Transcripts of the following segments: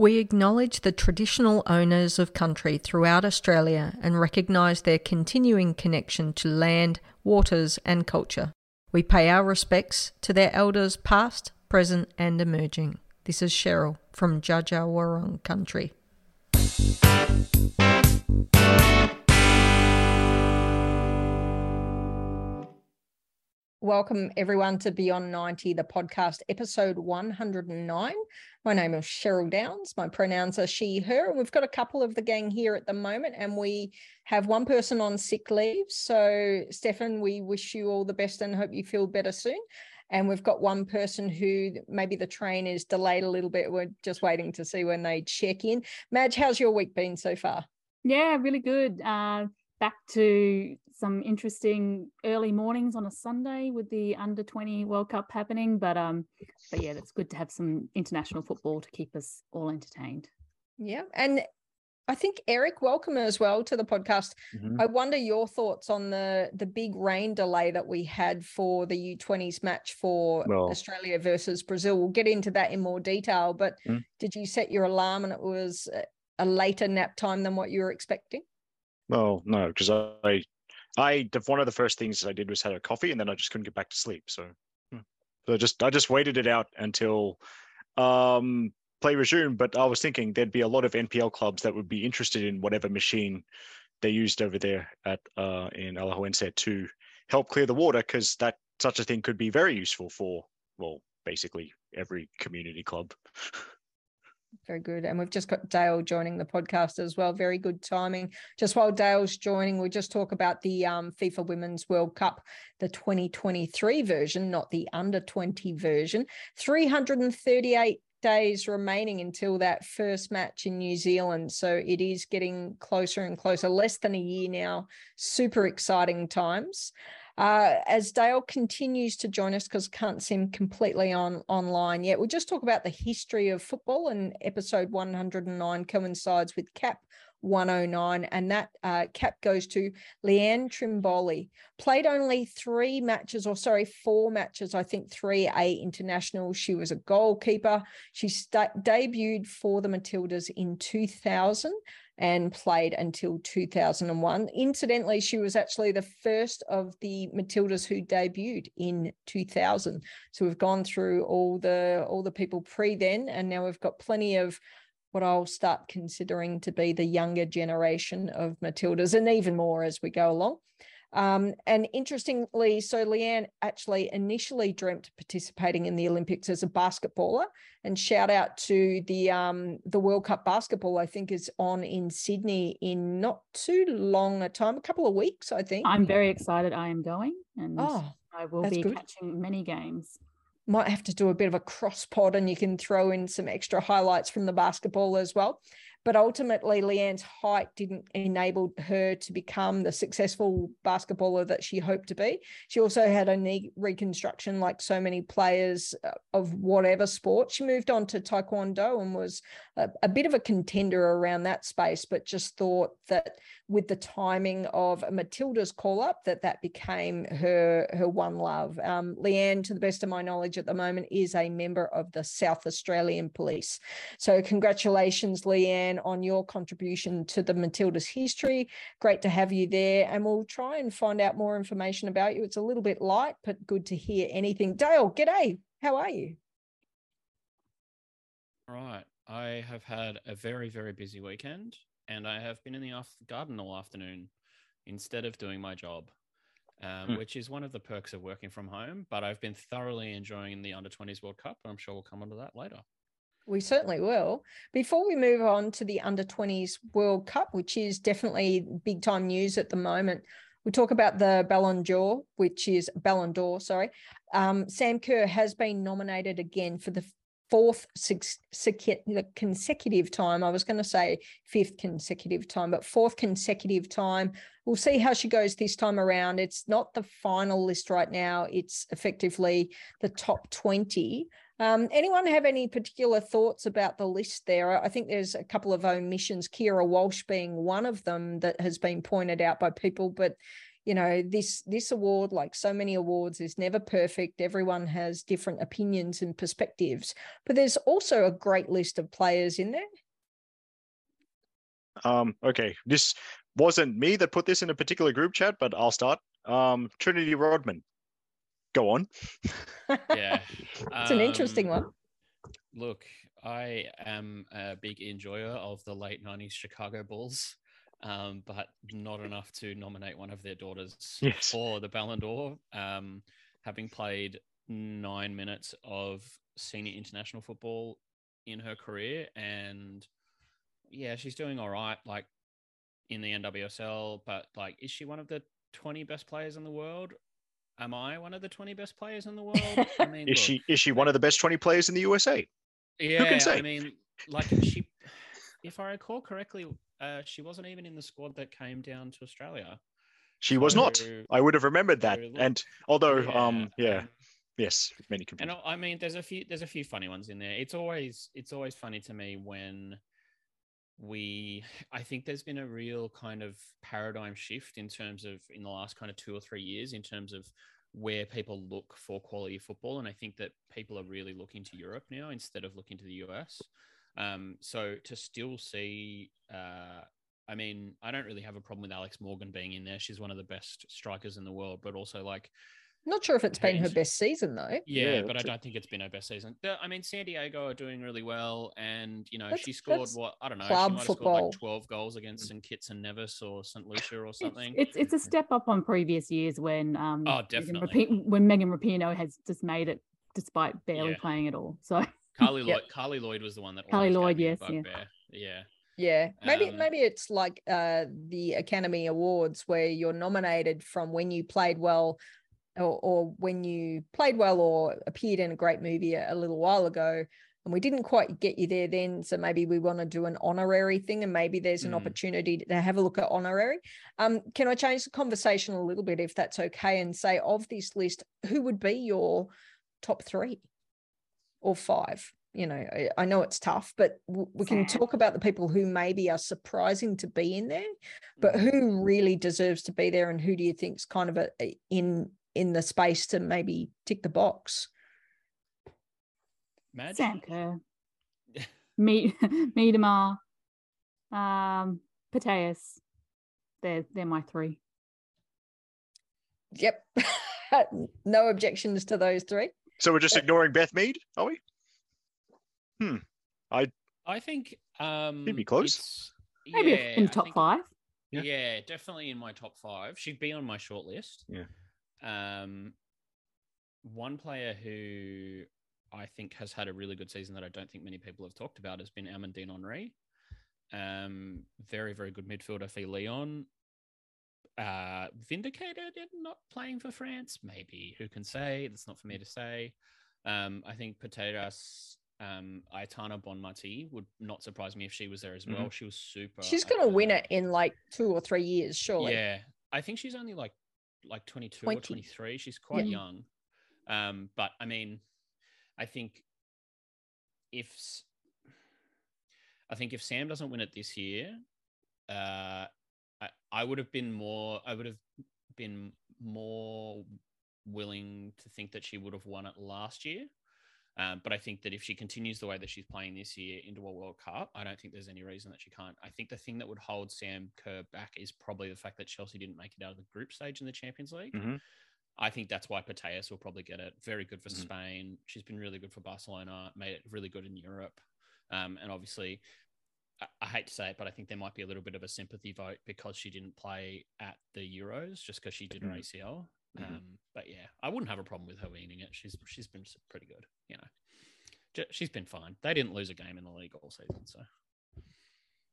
We acknowledge the traditional owners of country throughout Australia and recognise their continuing connection to land, waters, and culture. We pay our respects to their elders past, present, and emerging. This is Cheryl from Dja country. Welcome everyone to Beyond 90, the podcast, episode 109. My name is Cheryl Downs. My pronouns are she, her, and we've got a couple of the gang here at the moment, and we have one person on sick leave. So, Stefan, we wish you all the best and hope you feel better soon. And we've got one person who maybe the train is delayed a little bit. We're just waiting to see when they check in. Madge, how's your week been so far? Yeah, really good. Uh, back to some interesting early mornings on a Sunday with the under 20 World Cup happening. But um, but yeah, it's good to have some international football to keep us all entertained. Yeah. And I think Eric, welcome as well to the podcast. Mm-hmm. I wonder your thoughts on the the big rain delay that we had for the U20s match for well, Australia versus Brazil. We'll get into that in more detail. But mm-hmm. did you set your alarm and it was a later nap time than what you were expecting? Well, no, because I, I one of the first things I did was had a coffee, and then I just couldn't get back to sleep. So, hmm. so I just I just waited it out until um, play resumed. But I was thinking there'd be a lot of NPL clubs that would be interested in whatever machine they used over there at uh, in Alajuelense to help clear the water, because that such a thing could be very useful for well, basically every community club. Very good. And we've just got Dale joining the podcast as well. Very good timing. Just while Dale's joining, we'll just talk about the um, FIFA Women's World Cup, the 2023 version, not the under 20 version. 338 days remaining until that first match in New Zealand. So it is getting closer and closer, less than a year now. Super exciting times. Uh, as Dale continues to join us, because can't see him completely on online yet, we'll just talk about the history of football. And episode 109 coincides with CAP 109, and that uh, cap goes to Leanne Trimboli. Played only three matches, or sorry, four matches, I think three A internationals. She was a goalkeeper. She st- debuted for the Matildas in 2000 and played until 2001. Incidentally, she was actually the first of the Matildas who debuted in 2000. So we've gone through all the all the people pre then, and now we've got plenty of what I'll start considering to be the younger generation of Matildas, and even more as we go along. Um, and interestingly, so Leanne actually initially dreamt participating in the Olympics as a basketballer. And shout out to the um, the World Cup basketball. I think is on in Sydney in not too long a time, a couple of weeks, I think. I'm very excited. I am going, and oh, I will be good. catching many games might have to do a bit of a cross pod and you can throw in some extra highlights from the basketball as well. But ultimately, Leanne's height didn't enable her to become the successful basketballer that she hoped to be. She also had a knee reconstruction, like so many players uh, of whatever sport. She moved on to Taekwondo and was a, a bit of a contender around that space, but just thought that with the timing of Matilda's call up, that that became her her one love. Um, Leanne, to the best of my knowledge at the moment, is a member of the South Australian Police. So congratulations, Leanne on your contribution to the Matilda's history. Great to have you there. And we'll try and find out more information about you. It's a little bit light, but good to hear anything. Dale, g'day. How are you? All right. I have had a very, very busy weekend and I have been in the garden all afternoon instead of doing my job. Um, hmm. which is one of the perks of working from home. But I've been thoroughly enjoying the under 20s World Cup. And I'm sure we'll come onto that later. We certainly will. Before we move on to the under 20s World Cup, which is definitely big time news at the moment, we talk about the Ballon d'Or, which is Ballon d'Or, sorry. Um, Sam Kerr has been nominated again for the fourth consecutive time. I was going to say fifth consecutive time, but fourth consecutive time. We'll see how she goes this time around. It's not the final list right now, it's effectively the top 20. Um, anyone have any particular thoughts about the list there? I think there's a couple of omissions, Keira Walsh being one of them that has been pointed out by people. But you know this this award like so many awards is never perfect everyone has different opinions and perspectives but there's also a great list of players in there Um, okay, this wasn't me that put this in a particular group chat, but I'll start. Um, Trinity Rodman. Go on. Yeah. it's an interesting Um, one Look, I am a big enjoyer of the late 90s Chicago Bulls, um, but not enough to nominate one of their daughters Yes. for the Ballon d'Or. Um, having played nine minutes of senior international football in her career, and yeah, she's doing all right, like in the NWSL, but like, is she one of the 20 best players in the world? Am I one of the 20 best players in the world? I mean, Is look, she is she one of the best twenty players in the USA? yeah, can say? I mean, like she, if I recall correctly, uh, she wasn't even in the squad that came down to Australia. She was not. I would have remembered that. so And although, um, yeah, um, yes, many and. I I mean, there's a few, there's a few funny ones in there. It's always, it's always funny to me when we, I think there's been a real kind of paradigm shift in terms of in the last kind of two or three years in terms of where people look for quality football, and I think that people are really looking to Europe now instead of looking to the US. Um, so to still see, uh, I mean, I don't really have a problem with Alex Morgan being in there. She's one of the best strikers in the world, but also like not sure if it's been her best season though yeah, Yeah, but I don't think it's been her best season. I mean, San Diego are doing really well, and you know That's- she scored what I don't know. club she might have football. scored like twelve goals against St Kitts and Nevis or St Lucia or something. It's, it's it's a step up on previous years when um Oh, Megan definitely. When Megan Rapinoe has just made it despite barely Yeah. playing at all. So Carly Yep. Lloyd, Carly Lloyd was the one that Carly Lloyd, yes, yeah. yeah, Yeah, maybe Um, maybe it's like uh, the Academy Awards where you're nominated from when you played well, or, or when you played well or appeared in a great movie a, a little while ago, and we didn't quite get you there then. So maybe we want to do an honorary thing, and maybe there's an Mm. opportunity to have a look at honorary. Um, can I change the conversation a little bit if that's okay, and say of this list, who would be your top three or five? you know I, I know it's tough but w- we can talk about the people who maybe are surprising to be in there but Mm. who really deserves to be there and who do you think's kind of a, a- in in the space to maybe tick the box Madge? Sam Kerr, Me Miedema, um, Putellas. They're they're my three. yep no objections to those three So we're just ignoring Beth Mead, are we? Hmm. I I think um, be close. Maybe yeah, in top think- five. Yeah. Yeah. definitely in my top five. She'd be on my short list. Yeah. Um, one player who I think has had a really good season that I don't think many people have talked about has been Amandine Henry. Um, very, very good midfielder for Lyon. Uh, vindicated in not playing for France, maybe. Who can say? That's not for me to say. Um, I think Potatoes, um, Aitana Bonmati would not surprise me if she was there as well. She was super. she's going to win it in like two or three years surely yeah, I think she's only like like 22 20. or 23. She's quite Yeah. young. Um, but I mean, I think if I think if Sam doesn't win it this year, uh, I, I would have been more. I would have been more willing to think that she would have won it last year. Um, but I think that if she continues the way that she's playing this year into a World Cup, I don't think there's any reason that she can't. I think the thing that would hold Sam Kerr back is probably the fact that Chelsea didn't make it out of the group stage in the Champions League. Mhm. I think that's why Putellas will probably get it. Very good for Mhm. Spain. She's been really good for Barcelona, made it really good in Europe. Um, and obviously, I, I hate to say it, but I think there might be a little bit of a sympathy vote because she didn't play at the Euros just because she did her Mhm. ACL. Mhm. Um, but yeah, I wouldn't have a problem with her winning it. She's she's been pretty good, you know. She's been fine. They didn't lose a game in the league all season, so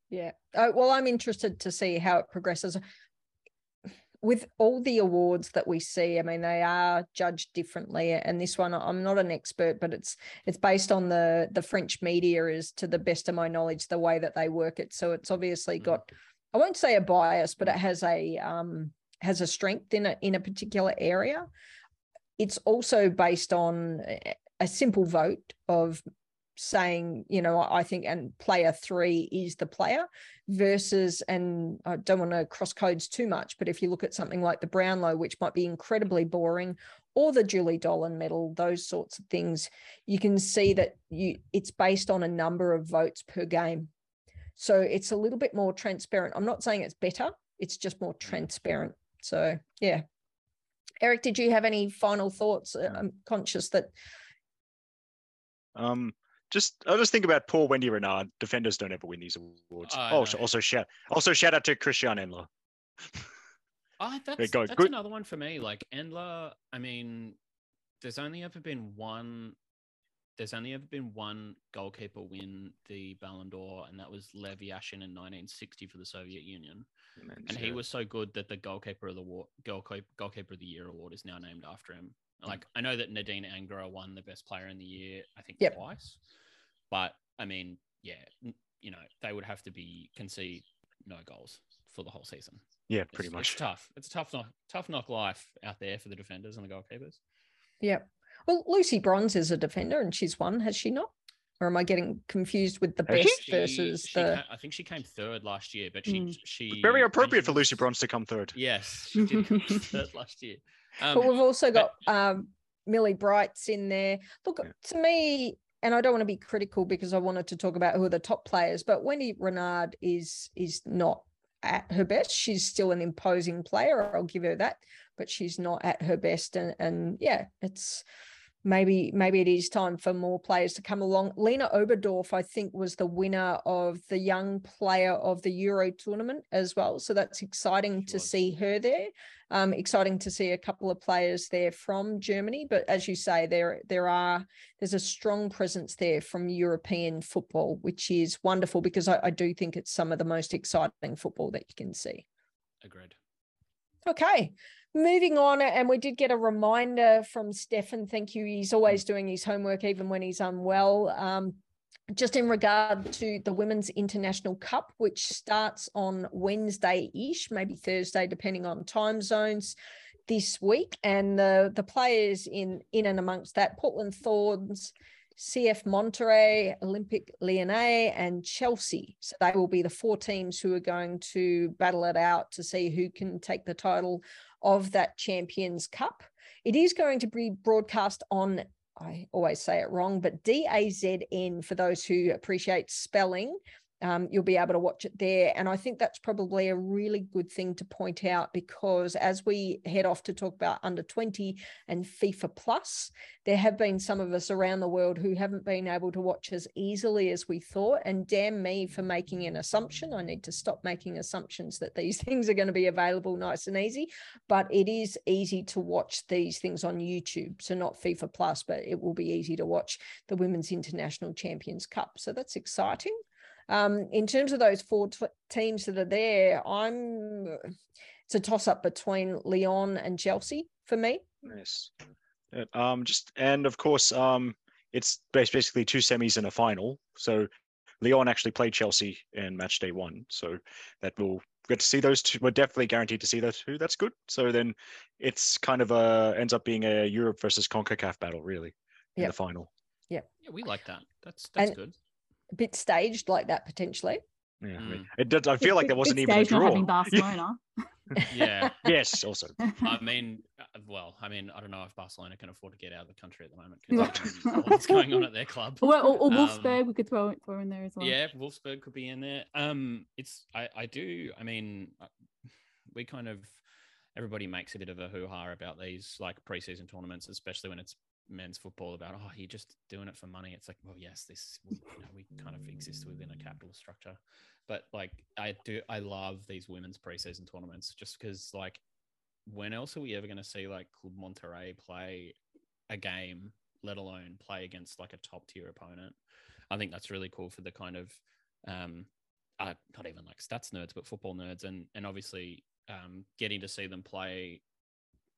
Yeah. Uh, well, I'm interested to see how it progresses. With all the awards that we see, I mean, they are judged differently. And this one, I'm not an expert, but it's it's based on the the French media, is to the best of my knowledge, the way that they work it. So it's obviously Mhm. got, I won't say a bias, but it has a um has a strength in a in a particular area. It's also based on a- simple vote of saying, you know, I think, and player three is the player versus, and I don't want to cross codes too much, but if you look at something like the Brownlow, which might be incredibly boring, or the Julie Dolan medal, those sorts of things, you can see that you it's based on a number of votes per game. So it's a little bit more transparent. I'm not saying it's better, it's just more transparent. So yeah. Eric, did you have any final thoughts? Uh, I'm conscious that um just I just think about poor Wendy Renard. Defenders don't ever win these awards. I oh, know. also, also shout also shout out to Christiane Endler. Oh, that's, go. that's another one for me. Like Endler, I mean, there's only ever been one. There's only ever been one goalkeeper win the Ballon d'Or, and that was Lev Yashin in 1960 for the Soviet Union. And he was so good that the goalkeeper of the war, goalkeeper, goalkeeper of the year award is now named after him. Mm. Like I know that Nadine Angerer won the best player in the year, I think Yep. twice. But I mean, yeah, you know, they would have to be concede no goals for the whole season. yeah, It's- pretty much. It's tough. It's a tough knock, tough knock life out there for the defenders and the goalkeepers. Yeah. Well, Lucy Bronze is a defender and she's won, has she not? Or am I getting confused with the best She- versus she the? ca- I think she came third last year, but she Mm. she Very appropriate she for Lucy was- Bronze to come third. Yes, she did come third last year. Um, but we've also got but- um, Millie Bright's in there. Look, Yeah. to me, and I don't want to be critical because I wanted to talk about who are the top players, but Wendy Renard is is not at her best. She's still an imposing player. I'll give her that, but she's not at her best. And and yeah, it's maybe maybe it is time for more players to come along. Lena Oberdorf, I think, was the winner of the young player of the Euro tournament as well. So that's exciting to see her there. Um, exciting to see a couple of players there from Germany. But as you say, there there are there's a strong presence there from European football, which is wonderful because I, I do think it's some of the most exciting football that you can see. agreed. Okay, moving on, and we did get a reminder from Stefan. Thank you. He's always doing his homework, even when he's unwell. Um, just in regard to the Women's International Cup, which starts on Wednesday ish, maybe Thursday, depending on time zones this week. And the, the players in, in and amongst that Portland Thorns, CF Monterrey, Olympique Lyonnais, and Chelsea. So they will be the four teams who are going to battle it out to see who can take the title of that Champions Cup. It is going to be broadcast on, I always say it wrong, but D A Z N for those who appreciate spelling. Um, you'll be able to watch it there. And I think that's probably a really good thing to point out because as we head off to talk about under 20 and FIFA Plus, there have been some of us around the world who haven't been able to watch as easily as we thought. And damn me for making an assumption. I need to stop making assumptions that these things are going to be available nice and easy. But it is easy to watch these things on YouTube. So not FIFA Plus, but it will be easy to watch the Women's International Champions Cup. So that's exciting. Um, in terms of those four t- teams that are there, I'm it's a toss up between Lyon and Chelsea for me. Yes. Um, just and of course, um, it's basically two semis and a final. So Lyon actually played Chelsea in match day one, so that we'll get to see those two. We're definitely guaranteed to see those two. That's good. So then it's kind of a ends up being a Europe versus Concacaf battle, really, in Yep. the final. Yeah, yeah, we like that. That's that's And- good. A bit staged like that potentially. Yeah, I mean, Mm. it did. I feel like there wasn't even a stage not having. Barcelona. Yeah. yes, also. I mean, uh, well, I mean, I don't know if Barcelona can afford to get out of the country at the moment Yeah. because what's going on at their club. or, or, or Um, Wolfsburg, we could throw throw in there as well. Yeah, Wolfsburg could be in there. Um, it's I I do. I mean, uh, we kind of everybody makes a bit of a hoo ha about these like preseason tournaments, especially when it's men's football. About oh, you're just doing it for money. It's like, well, yes, this we, you know, we kind of exist within a capital structure, but like I do, I love these women's preseason tournaments just because like when else are we ever going to see like Club Monterrey play a game, let alone play against like a top tier opponent? I think that's really cool for the kind of um, uh, not even like stats nerds, but football nerds, and and obviously um, getting to see them play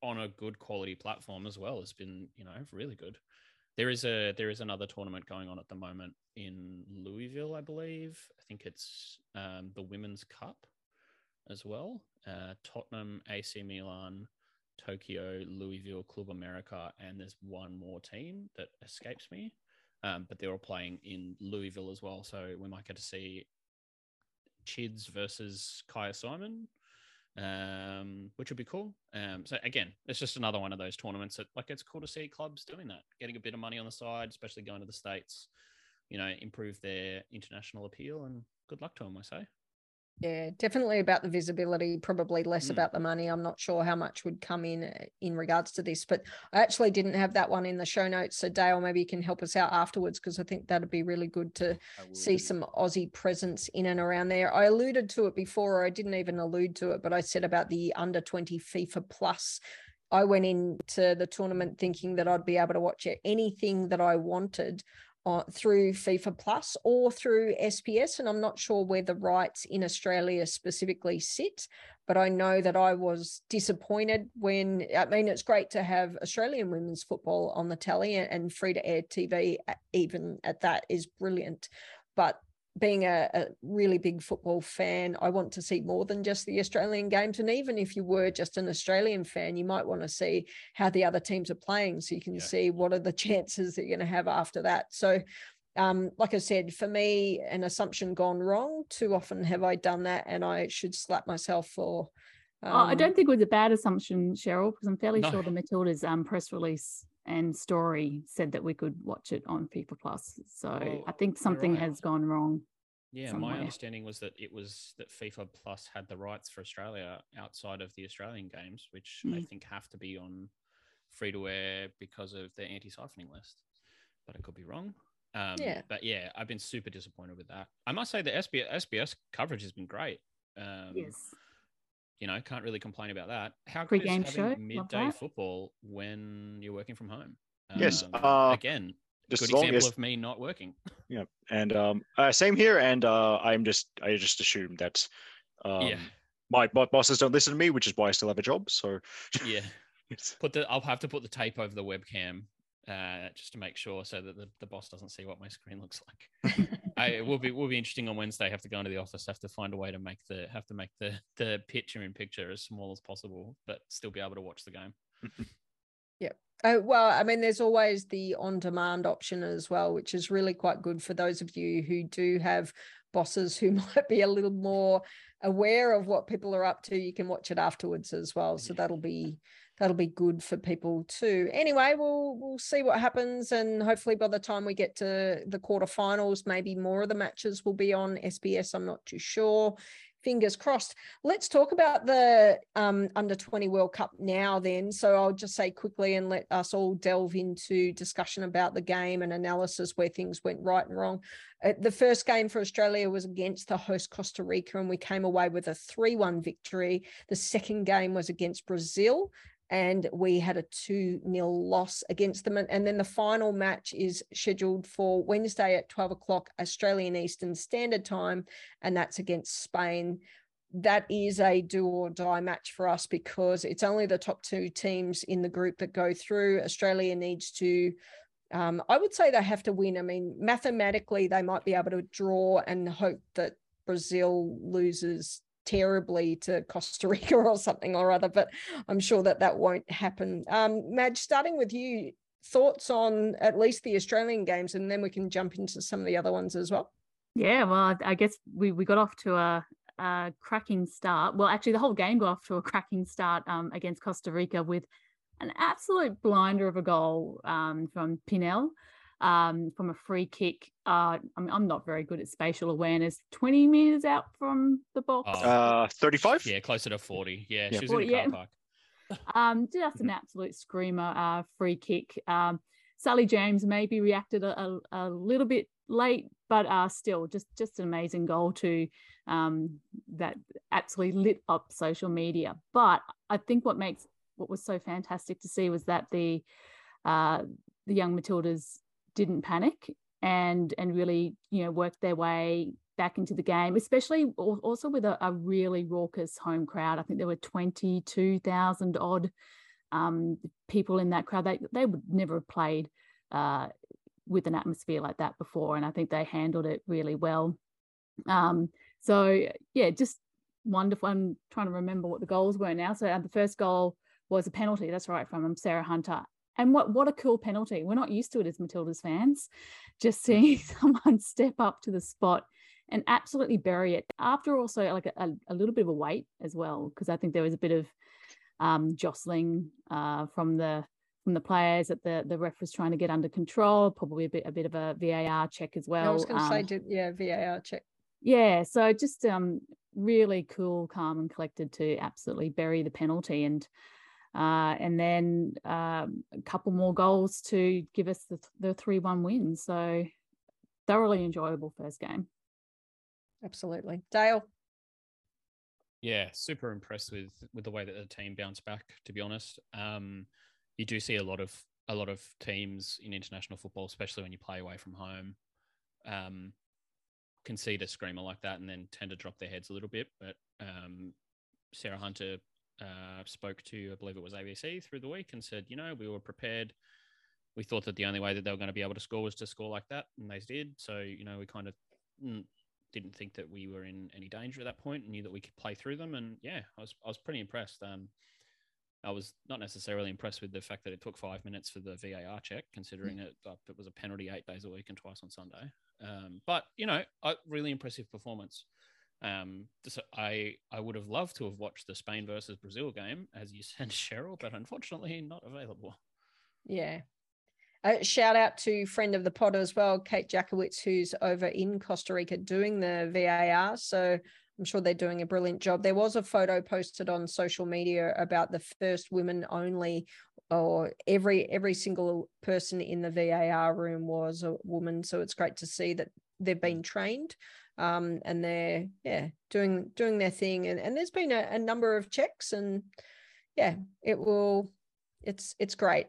on a good quality platform as well has been you know really good. There is a there is another tournament going on at the moment in Louisville, I believe. I think it's um, the Women's Cup as well. Uh, Tottenham, AC Milan, Tokyo, Louisville, Club America, and there's one more team that escapes me. um, but they're all playing in Louisville as well. So we might get to see Chids versus Kyah Simon, um, which would be cool. Um, so again, it's just another one of those tournaments that like it's cool to see clubs doing that, getting a bit of money on the side, especially going to the states. You know, improve their international appeal, and good luck to them. I say. Yeah, definitely about the visibility, probably less Mm. about the money. I'm not sure how much would come in uh, in regards to this, but I actually didn't have that one in the show notes. So Dale, maybe you can help us out afterwards because I think that'd be really good to see some Aussie presence in and around there. I alluded to it before, or I didn't even allude to it, but I said about the under 20 FIFA plus. I went into the tournament thinking that I'd be able to watch it, anything that I wanted through FIFA Plus or through SBS. And I'm not sure where the rights in Australia specifically sit, but I know that I was disappointed when, I mean, it's great to have Australian women's football on the telly and free to air TV, even at that, is brilliant. But being a, a really big football fan, I want to see more than just the Australian games. And even if you were just an Australian fan, you might want to see how the other teams are playing so you can Yeah. see what are the chances that you're going to have after that. So, um, like I said, for me, an assumption gone wrong. Too often have I done that, and I should slap myself for. Oh, I um, don't think it was a bad assumption, Cheryl, because I'm fairly No. sure the Matildas um, press release and story said that we could watch it on FIFA Plus. So Well, I think something right. has gone wrong. Yeah, somewhere. my understanding was that it was that FIFA Plus had the rights for Australia outside of the Australian games, which I Mm. think have to be on free to air because of the anti siphoning list. But I could be wrong. Um, Yeah. But yeah, I've been super disappointed with that. I must say the SBS, SBS coverage has been great. Um, yes. You know, can't really complain about that. How good Pre-game is show, midday football when you're working from home? Yes, Um, uh, again, Just good as long example as of me not working. yeah, and um, uh, same here. And uh, I'm just I just assume that um, yeah. my, my bosses don't listen to me, which is why I still have a job. So Yeah. put the I'll have to put the tape over the webcam uh, just to make sure so that the, the boss doesn't see what my screen looks like. I, it will be will be interesting on Wednesday. I Have to go into the office. Have to find a way to make the have to make the the picture in picture as small as possible, but still be able to watch the game. Uh, well, I mean, there's always the on demand option as well, which is really quite good for those of you who do have bosses who might be a little more aware of what people are up to. You can watch it afterwards as well. So that'll be that'll be good for people too. Anyway, we'll we'll see what happens, and hopefully by the time we get to the quarterfinals, maybe more of the matches will be on SBS. I'm not too sure. Fingers crossed. Let's talk about the um, under 20 World Cup now, then. So I'll just say quickly and let us all delve into discussion about the game and analysis where things went right and wrong. Uh, the first game for Australia was against the host Costa Rica, and we came away with a 3 1 victory. The second game was against Brazil, and we had a 2 0 loss against them. And, then the final match is scheduled for Wednesday at 12 o'clock Australian Eastern Standard Time, and that's against Spain. That is a do or die match for us because it's only the top two teams in the group that go through. Australia needs to. Um, I would say they have to win. I mean, mathematically, they might be able to draw and hope that Brazil loses terribly to Costa Rica or something or other, but I'm sure that that won't happen. Um, Madge, starting with you, thoughts on at least the Australian games, and then we can jump into some of the other ones as well. Yeah, well, I, guess we, we got off to a, a cracking start. Well, actually, the whole game got off to a cracking start um, against Costa Rica with an absolute blinder of a goal um, from Pinel um, from a free kick. Uh, I mean, I'm not very good at spatial awareness. 20 meters out from the box. Oh. uh, 35. Yeah, closer to forty. Yeah, Yeah. she was in the 40, car yeah. park. Um, just an absolute screamer uh, free kick. Um, Sally James maybe reacted a, a, a little bit late, but uh, still just just an amazing goal to um, that absolutely lit up social media. But I think what makes what was so fantastic to see was that the uh, the young Matildas didn't panic and and really you know worked their way back into the game, especially also with a, a really raucous home crowd. I think there were 22,000 odd um, people in that crowd. They, they would never have played uh, with an atmosphere like that before. And I think they handled it really well. Um, so, yeah, just wonderful. I'm trying to remember what the goals were now. So, uh, the first goal was a penalty. That's right, from Sarah Hunter. And what what a cool penalty. We're not used to it as Matildas fans. Just seeing someone step up to the spot and absolutely bury it after also like a, a little bit of a wait as well because I think there was a bit of um, jostling uh, from the from the players that the the ref was trying to get under control. Probably a bit a bit of a VAR check as well. I was going to um, say, yeah, VAR check. Yeah, so just um, really cool, calm, and collected to absolutely bury the penalty and. Uh, and then um, a couple more goals to give us the, the 3 1 win. So, thoroughly enjoyable first game. Absolutely. Dale? Yeah, super impressed with with the way that the team bounced back. To be honest, um, you do see a lot of a lot of teams in international football, especially when you play away from home, um, concede a screamer like that and then tend to drop their heads a little bit. But um, Sarah Hunter uh, spoke to, I believe it was ABC through the week, and said, you know, we were prepared. We thought that the only way that they were going to be able to score was to score like that, and they did. So, you know, we kind of didn't think that we were in any danger at that point and knew that we could play through them. And yeah, I was I was pretty impressed. Um, I was not necessarily impressed with the fact that it took five minutes for the VAR check, considering mm. it uh, it was a penalty eight days a week and twice on Sunday. Um, but you know, a really impressive performance. Um, I I would have loved to have watched the Spain versus Brazil game, as you said, Cheryl, but unfortunately not available. Yeah, a shout out to friend of the pod as well, Kate Jacewicz, who's over in Costa Rica doing the VAR. So I'm sure they're doing a brilliant job. There was a photo posted on social media about the first women only, or every every single person in the VAR room was a woman. So it's great to see that they've been trained. Um, and they're yeah doing doing their thing and, and there's been a, a number of checks and yeah it will it's it's great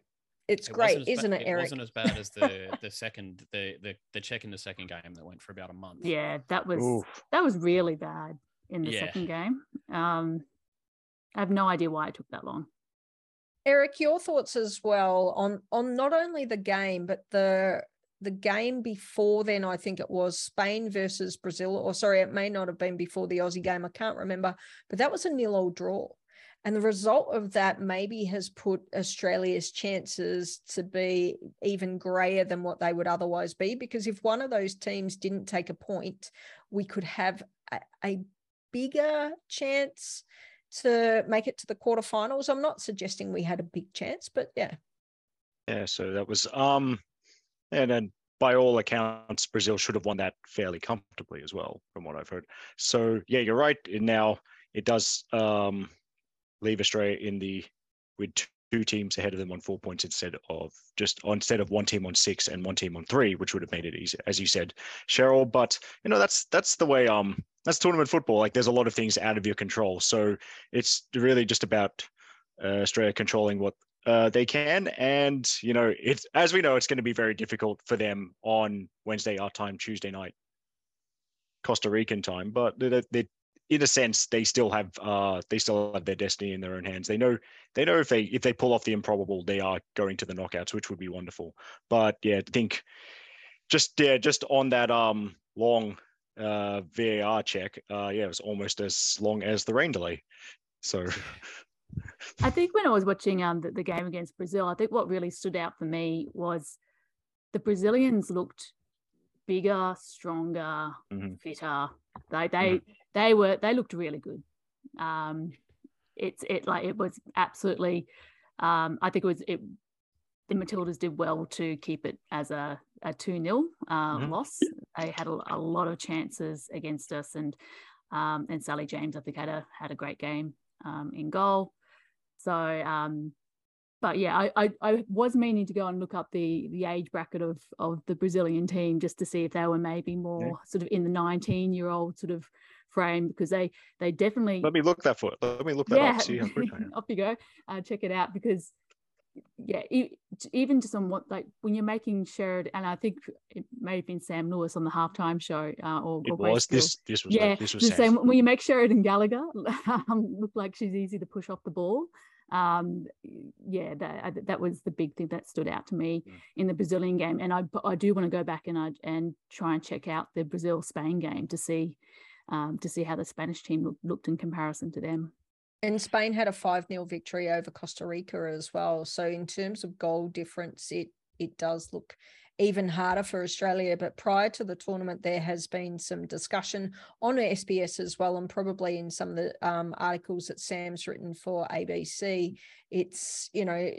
it's it great, isn't it, Eric? It wasn't as bad as the the second the, the the check in the second game that went for about a month. Yeah, that was Oof. that was really bad in the yeah. second game. Um, I have no idea why it took that long. Eric, your thoughts as well on on not only the game but the the game before then. I think it was Spain versus Brazil, or sorry, it may not have been before the Aussie game. I can't remember, but that was a nil all draw. And the result of that maybe has put Australia's chances to be even grayer than what they would otherwise be. Because if one of those teams didn't take a point, we could have a, a bigger chance to make it to the quarterfinals. I'm not suggesting we had a big chance, but yeah. Yeah, so that was um and then by all accounts, Brazil should have won that fairly comfortably as well, from what I've heard. So yeah, you're right. Now it does um leave Australia in the with two teams ahead of them on four points instead of just instead of one team on six and one team on three, which would have made it easy, as you said, Cheryl. But you know that's that's the way um that's tournament football. Like there's a lot of things out of your control, so it's really just about uh, Australia controlling what uh, they can, and you know it's as we know it's going to be very difficult for them on Wednesday our time, Tuesday night, Costa Rican time. But they, they, in a sense, they still have uh, they still have their destiny in their own hands. They know they know if they if they pull off the improbable, they are going to the knockouts, which would be wonderful. But yeah, I think just yeah, just on that um long uh, VAR check, uh, yeah, it was almost as long as the rain delay. So. I think when I was watching um the, the game against Brazil, I think what really stood out for me was the Brazilians looked bigger, stronger, mm-hmm. fitter. They they mm-hmm. they were they looked really good. Um, it's it like it was absolutely. Um, I think it was it. The Matildas did well to keep it as a a two 0 uh, mm-hmm. loss. They had a, a, lot of chances against us, and um, and Sally James I think had a had a great game um, in goal. So um, but yeah, I, I, I was meaning to go and look up the the age bracket of of the Brazilian team just to see if they were maybe more yeah. sort of in the 19 year old sort of frame because they they definitely let me look that for let me look that yeah, up see how quick I am. off you go. Uh, check it out because yeah even just on what like when you're making Sheridan and I think it may have been Sam Lewis on the halftime show uh, or, it or was this this was yeah this was the same when you make Sheridan Gallagher um, look like she's easy to push off the ball um, yeah, that that was the big thing that stood out to me mm. in the Brazilian game. And I I do want to go back and I, and try and check out the Brazil Spain game to see um, to see how the Spanish team look, looked in comparison to them. And Spain had a 5 0 victory over Costa Rica as well. So, in terms of goal difference, it, it does look even harder for Australia. But prior to the tournament, there has been some discussion on SBS as well, and probably in some of the um, articles that Sam's written for ABC. It's, you know,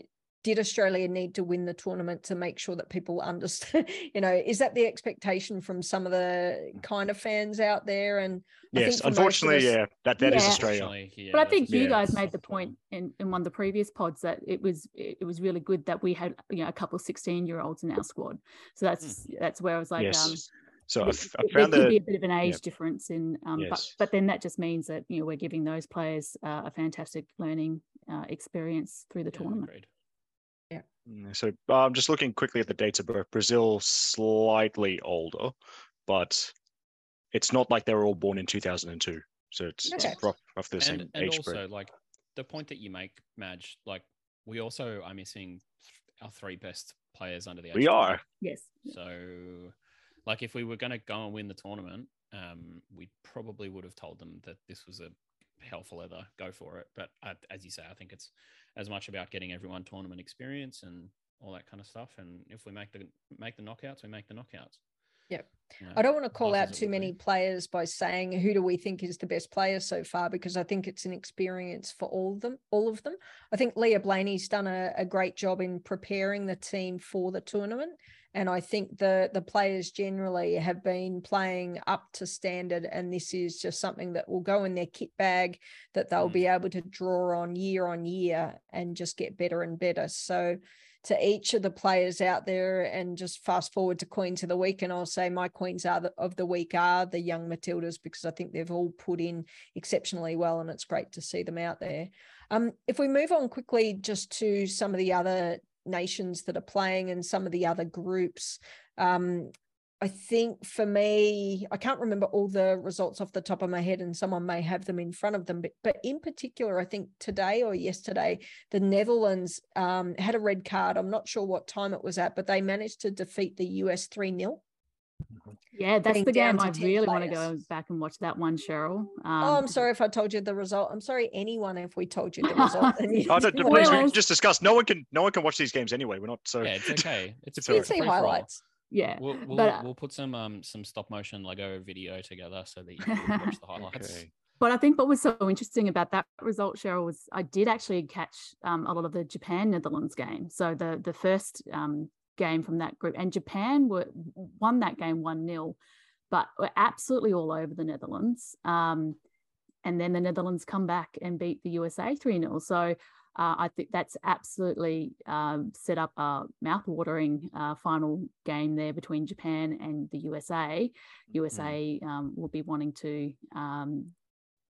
did Australia need to win the tournament to make sure that people understand? You know, is that the expectation from some of the kind of fans out there? And yes, unfortunately, us, yeah, that that yeah. is Australia. Yeah, but I think you guys made the point in, in one of the previous pods that it was it was really good that we had you know a couple of sixteen year olds in our squad. So that's mm. that's where I was like, yes. um, so I, I found there could the, be a bit of an age yeah. difference in, um, yes. but but then that just means that you know we're giving those players uh, a fantastic learning uh, experience through the tournament. Agreed. Mm, so I'm um, just looking quickly at the dates of birth. Brazil slightly older, but it's not like they were all born in 2002. So it's, okay. rough, rough the same and, and age also, like the point that you make, Madge, like we also are missing our three best players under the age. We are. Yes. So, like, if we were going to go and win the tournament, um, we probably would have told them that this was a hell for leather, go for it. But uh, as you say, I think it's as much about getting everyone tournament experience and all that kind of stuff. And if we make the make the knockouts, we make the knockouts. Yep. You know, I don't want to call out too many players by saying who do we think is the best player so far because I think it's an experience for all of them. All of them. I think Leah Blayney's done a, a great job in preparing the team for the tournament and I think the the players generally have been playing up to standard, and this is just something that will go in their kit bag that they'll mm. be able to draw on year on year and just get better and better. So to each of the players out there and just fast forward to queens of the week and i'll say my queens are the, of the week are the young matildas because i think they've all put in exceptionally well and it's great to see them out there um, if we move on quickly just to some of the other nations that are playing and some of the other groups. Um, I think for me, I can't remember all the results off the top of my head, and someone may have them in front of them. But, but in particular, I think today or yesterday, the Netherlands um, had a red card. I'm not sure what time it was at, but they managed to defeat the US 3 0. Yeah, that's the game I really players. want to go back and watch that one, Cheryl. Um, oh, I'm sorry if I told you the result. I'm sorry, anyone, if we told you the result. oh, no, please, we just discussed. No one can, no one can watch these games anyway. We're not so. Yeah, it's okay. It's, it's you see highlights. Yeah, we'll we'll, but, uh, we'll put some um some stop motion Lego video together so that you can watch the highlights. Okay. But I think what was so interesting about that result, Cheryl, was I did actually catch um, a lot of the Japan Netherlands game. So the the first um, game from that group. And Japan were won that game 1 0, but were absolutely all over the Netherlands. Um, and then the Netherlands come back and beat the USA 3 0. So uh, I think that's absolutely um, set up a mouth-watering uh, final game there between Japan and the USA. USA mm. um, will be wanting to um,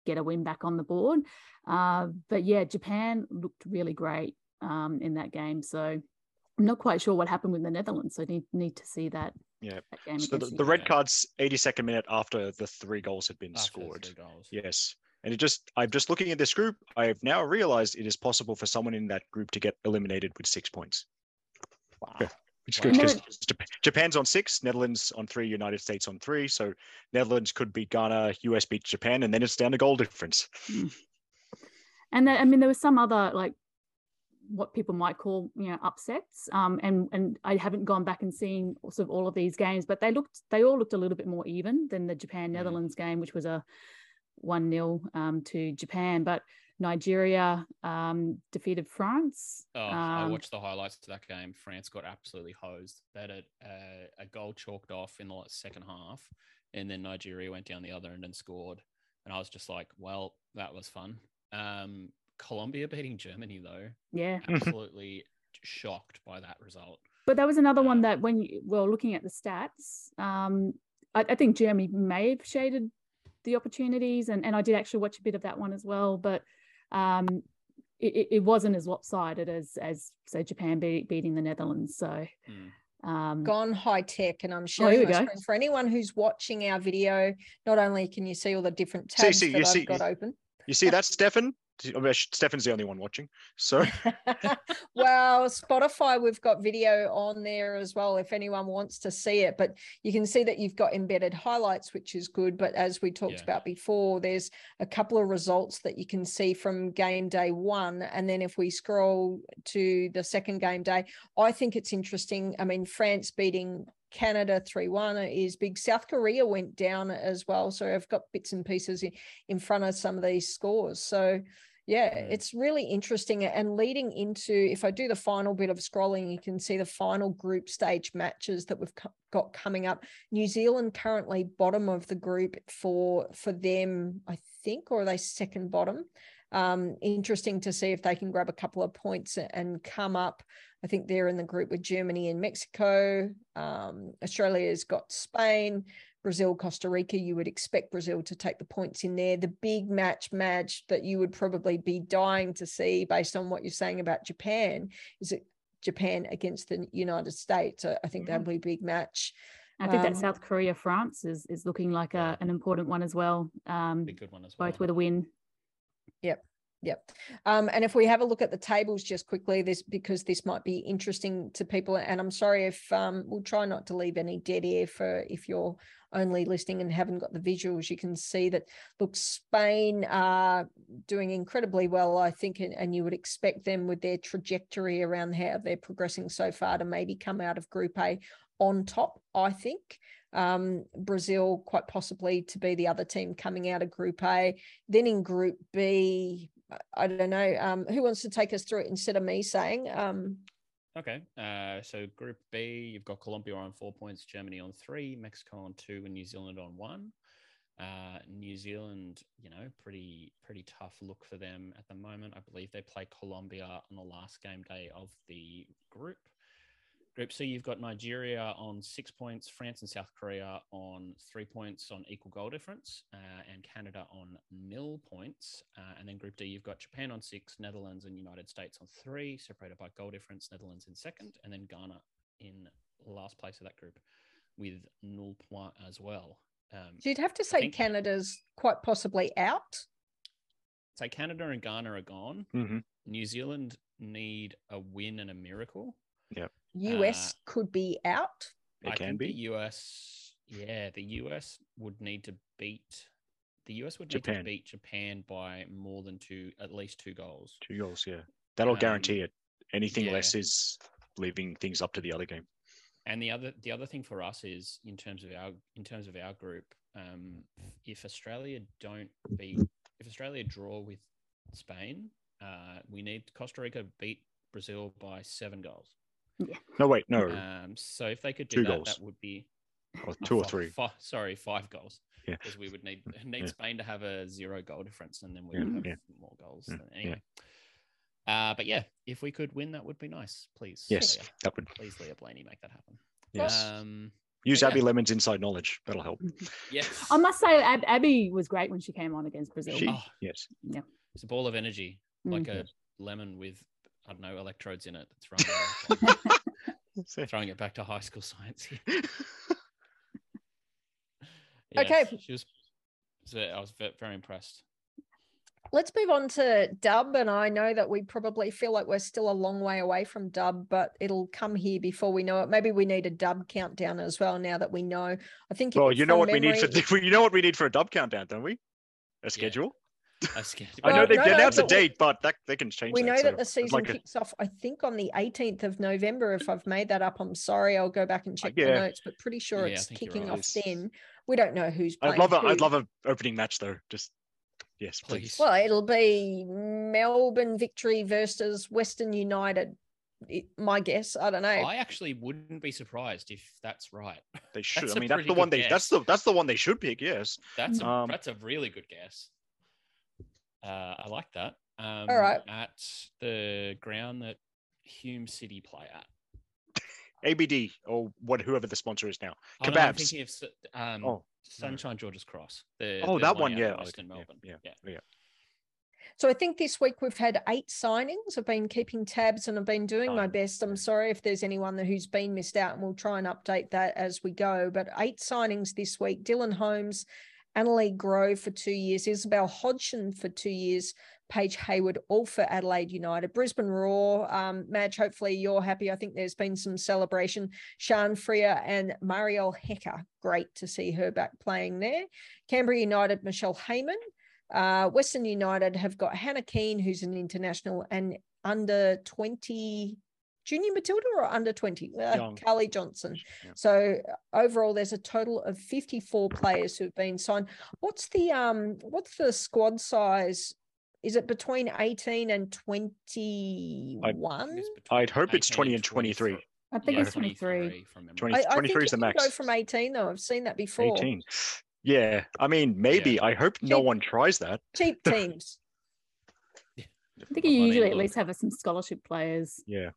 get a win back on the board. Uh, but yeah, Japan looked really great um, in that game. So I'm not quite sure what happened with the Netherlands, so I need, need to see that. Yeah. That so the, the red card's 82nd minute after the three goals had been after scored. Yes. And it just, I'm just looking at this group. I've now realized it is possible for someone in that group to get eliminated with six points. Wow. Yeah. Which is good because Japan's on six, Netherlands on three, United States on three. So Netherlands could beat Ghana, US beat Japan, and then it's down to goal difference. Hmm. And And I mean, there was some other like what people might call you know upsets um, and and I haven't gone back and seen sort of all of these games but they looked they all looked a little bit more even than the Japan mm. Netherlands game which was a 1-0 um, to Japan but Nigeria um, defeated France. Oh, I um, watched the highlights to that game. France got absolutely hosed. They had a, a, a goal chalked off in the second half, and then Nigeria went down the other end and scored. And I was just like, well, that was fun. Um, Colombia beating Germany, though. Yeah. Absolutely shocked by that result. But that was another um, one that when you were well, looking at the stats, um, I, I, think Germany may have shaded the opportunities, and, and I did actually watch a bit of that one as well. But um, it, it wasn't as lopsided as as say Japan be, beating the Netherlands. So. Mm. Um, gone high tech and I'm showing oh, my screen for anyone who's watching our video. Not only can you see all the different tabs see, see, that I've see, got open, You see that, Stefan? I mean, Stefan's the only one watching. So well, Spotify, we've got video on there as well if anyone wants to see it. But you can see that you've got embedded highlights, which is good. But as we talked Yeah. about before, there's a couple of results that you can see from game day one. And then if we scroll to the second game day, I think it's interesting. I mean, France beating Canada 3 1 is big. South Korea went down as well. So I've got bits and pieces in, in front of some of these scores. So yeah, Mm. it's really interesting. And leading into, if I do the final bit of scrolling, you can see the final group stage matches that we've co- got coming up. New Zealand currently bottom of the group for for them, I think, or are they second bottom? Um, interesting to see if they can grab a couple of points and come up. I think they're in the group with Germany and Mexico. Um, Australia's got Spain. Brazil, Costa Rica, you would expect Brazil to take the points in there. The big match match that you would probably be dying to see based on what you're saying about Japan is it Japan against the United States. I I think that'll be a big match. I think that Um, South Korea France is is looking like a, an important one as well. Um, Be a good one as well. both with a win. Yep. Yep. Um, and if we have a look at the tables just quickly, this because this might be interesting to people. And I'm sorry if um, we'll try not to leave any dead air for if you're only listening and haven't got the visuals. You can see that look, Spain are doing incredibly well, I think, and, and you would expect them with their trajectory around how they're progressing so far to maybe come out of Group A on top. I think. Um, Brazil quite possibly to be the other team coming out of Group A. Then in Group B, I don't know. Um, who wants to take us through it instead of me saying? Um, Okay. Uh, so Group B, you've got Colombia on four points, Germany on three, Mexico on two, and New Zealand on one. Uh, New Zealand, you know, pretty pretty tough look for them at the moment. I believe they play Colombia on the last game day of the group. Group C, you've got Nigeria on six points, France and South Korea on three points on equal goal difference, uh, and Canada on nil points. Uh, and then Group D, you've got Japan on six, Netherlands and United States on three, separated by goal difference. Netherlands in second, and then Ghana in last place of that group with nil point as well. Um, so you'd have to say think- Canada's quite possibly out. so Canada and Ghana are gone. Mhm. New Zealand need a win and a miracle. US could be out. it I can be. US, yeah, the US would need to beat the US would need to beat Japan by more than two, at least two goals. Two goals, yeah. That'll Um, guarantee it. Anything yeah. less is leaving things up to the other game. And the other the other thing for us is in terms of our in terms of our group, um, if Australia don't beat if Australia draw with Spain, uh, we need Costa Rica beat Brazil by seven goals. No, wait, no, Um, so if they could do Two that, goals. that would be or two or three. fi- sorry, five goals. Yeah. because we would need need Yeah. Spain to have a zero goal difference, and then we Yeah, would have yeah. more goals. Yeah, than- yeah. Anyway, uh, but yeah, if we could win, that would be nice. Please, Yes, Leah. that would. please, Leah Blayney, make that happen. Yes. Um, Use Abby yeah. Lemon's inside knowledge. That'll help. yes. I must say, Ab- Abby was great when she came on against Brazil. She, Oh. yes. It's a ball of energy, Mm. like a lemon with I don't know electrodes in it. That's running around. throwing it back to high school science. here. Okay. She was. so I was very impressed. Let's move on to dub. And I know that we probably feel like we're still a long way away from dub, but it'll come here before we know it. Maybe we need a dub countdown as well now that we know. I think Well, you know from what we need for you know what we need for a dub countdown, don't we? A schedule. I scared. I know Well, they've no, no, announced a date, but that they can change. we that, know so that the season like a- kicks off i think on the 18th of november if i've made that up i'm sorry i'll go back and check the Uh, yeah. notes but pretty sure Yeah, it's kicking right. off Yes. then we don't know who's playing I'd love a who. I'd love a opening match though. Just yes, please. Please. well it'll be melbourne victory versus western united it- my guess i don't know I actually wouldn't be surprised if that's right. They should. That's I a mean, that's the one they. That's the that's the one they should pick. Yes. That's a, Um, that's a really good guess. Uh, I like that. Um, right. At the ground that Hume City play at. ABD or what whoever the sponsor is now. Oh, no, I'm Kebabs. thinking of um, Oh, Sunshine George's Cross. The, Oh, the that one, yeah, in Western okay, yeah, Melbourne. yeah, yeah. yeah. So I think this week we've had eight signings. I've been keeping tabs and I've been doing my best. I'm sorry if there's anyone who's been missed out, and we'll try and update that as we go. But eight signings this week: Dylan Holmes, Annalie Grove for two years, Isabel Hodgson for two years, Paige Hayward, all for Adelaide United. Brisbane Roar, um, Madge, hopefully you're happy. I think there's been some celebration. Sian Freer and Marielle Hecker, great to see her back playing there. Canberra United, Michelle Heyman. Uh, Western United have got Hannah Keane, who's an international, and under 20 junior Matilda or under 20? Uh, Carly Johnson. Yeah. So overall, there's a total of 54 players who have been signed. What's the um what's the squad size? Is it between 18 and 21? I'd, hope it's 20 and 23. I think yeah, it's 23. 20, I, 23 is the max. Go from 18 though. I've seen that before. 18. Yeah, I mean, maybe. Yeah. I hope cheap, no one tries that. Cheap teams. I think you usually at least have some scholarship players. Yeah.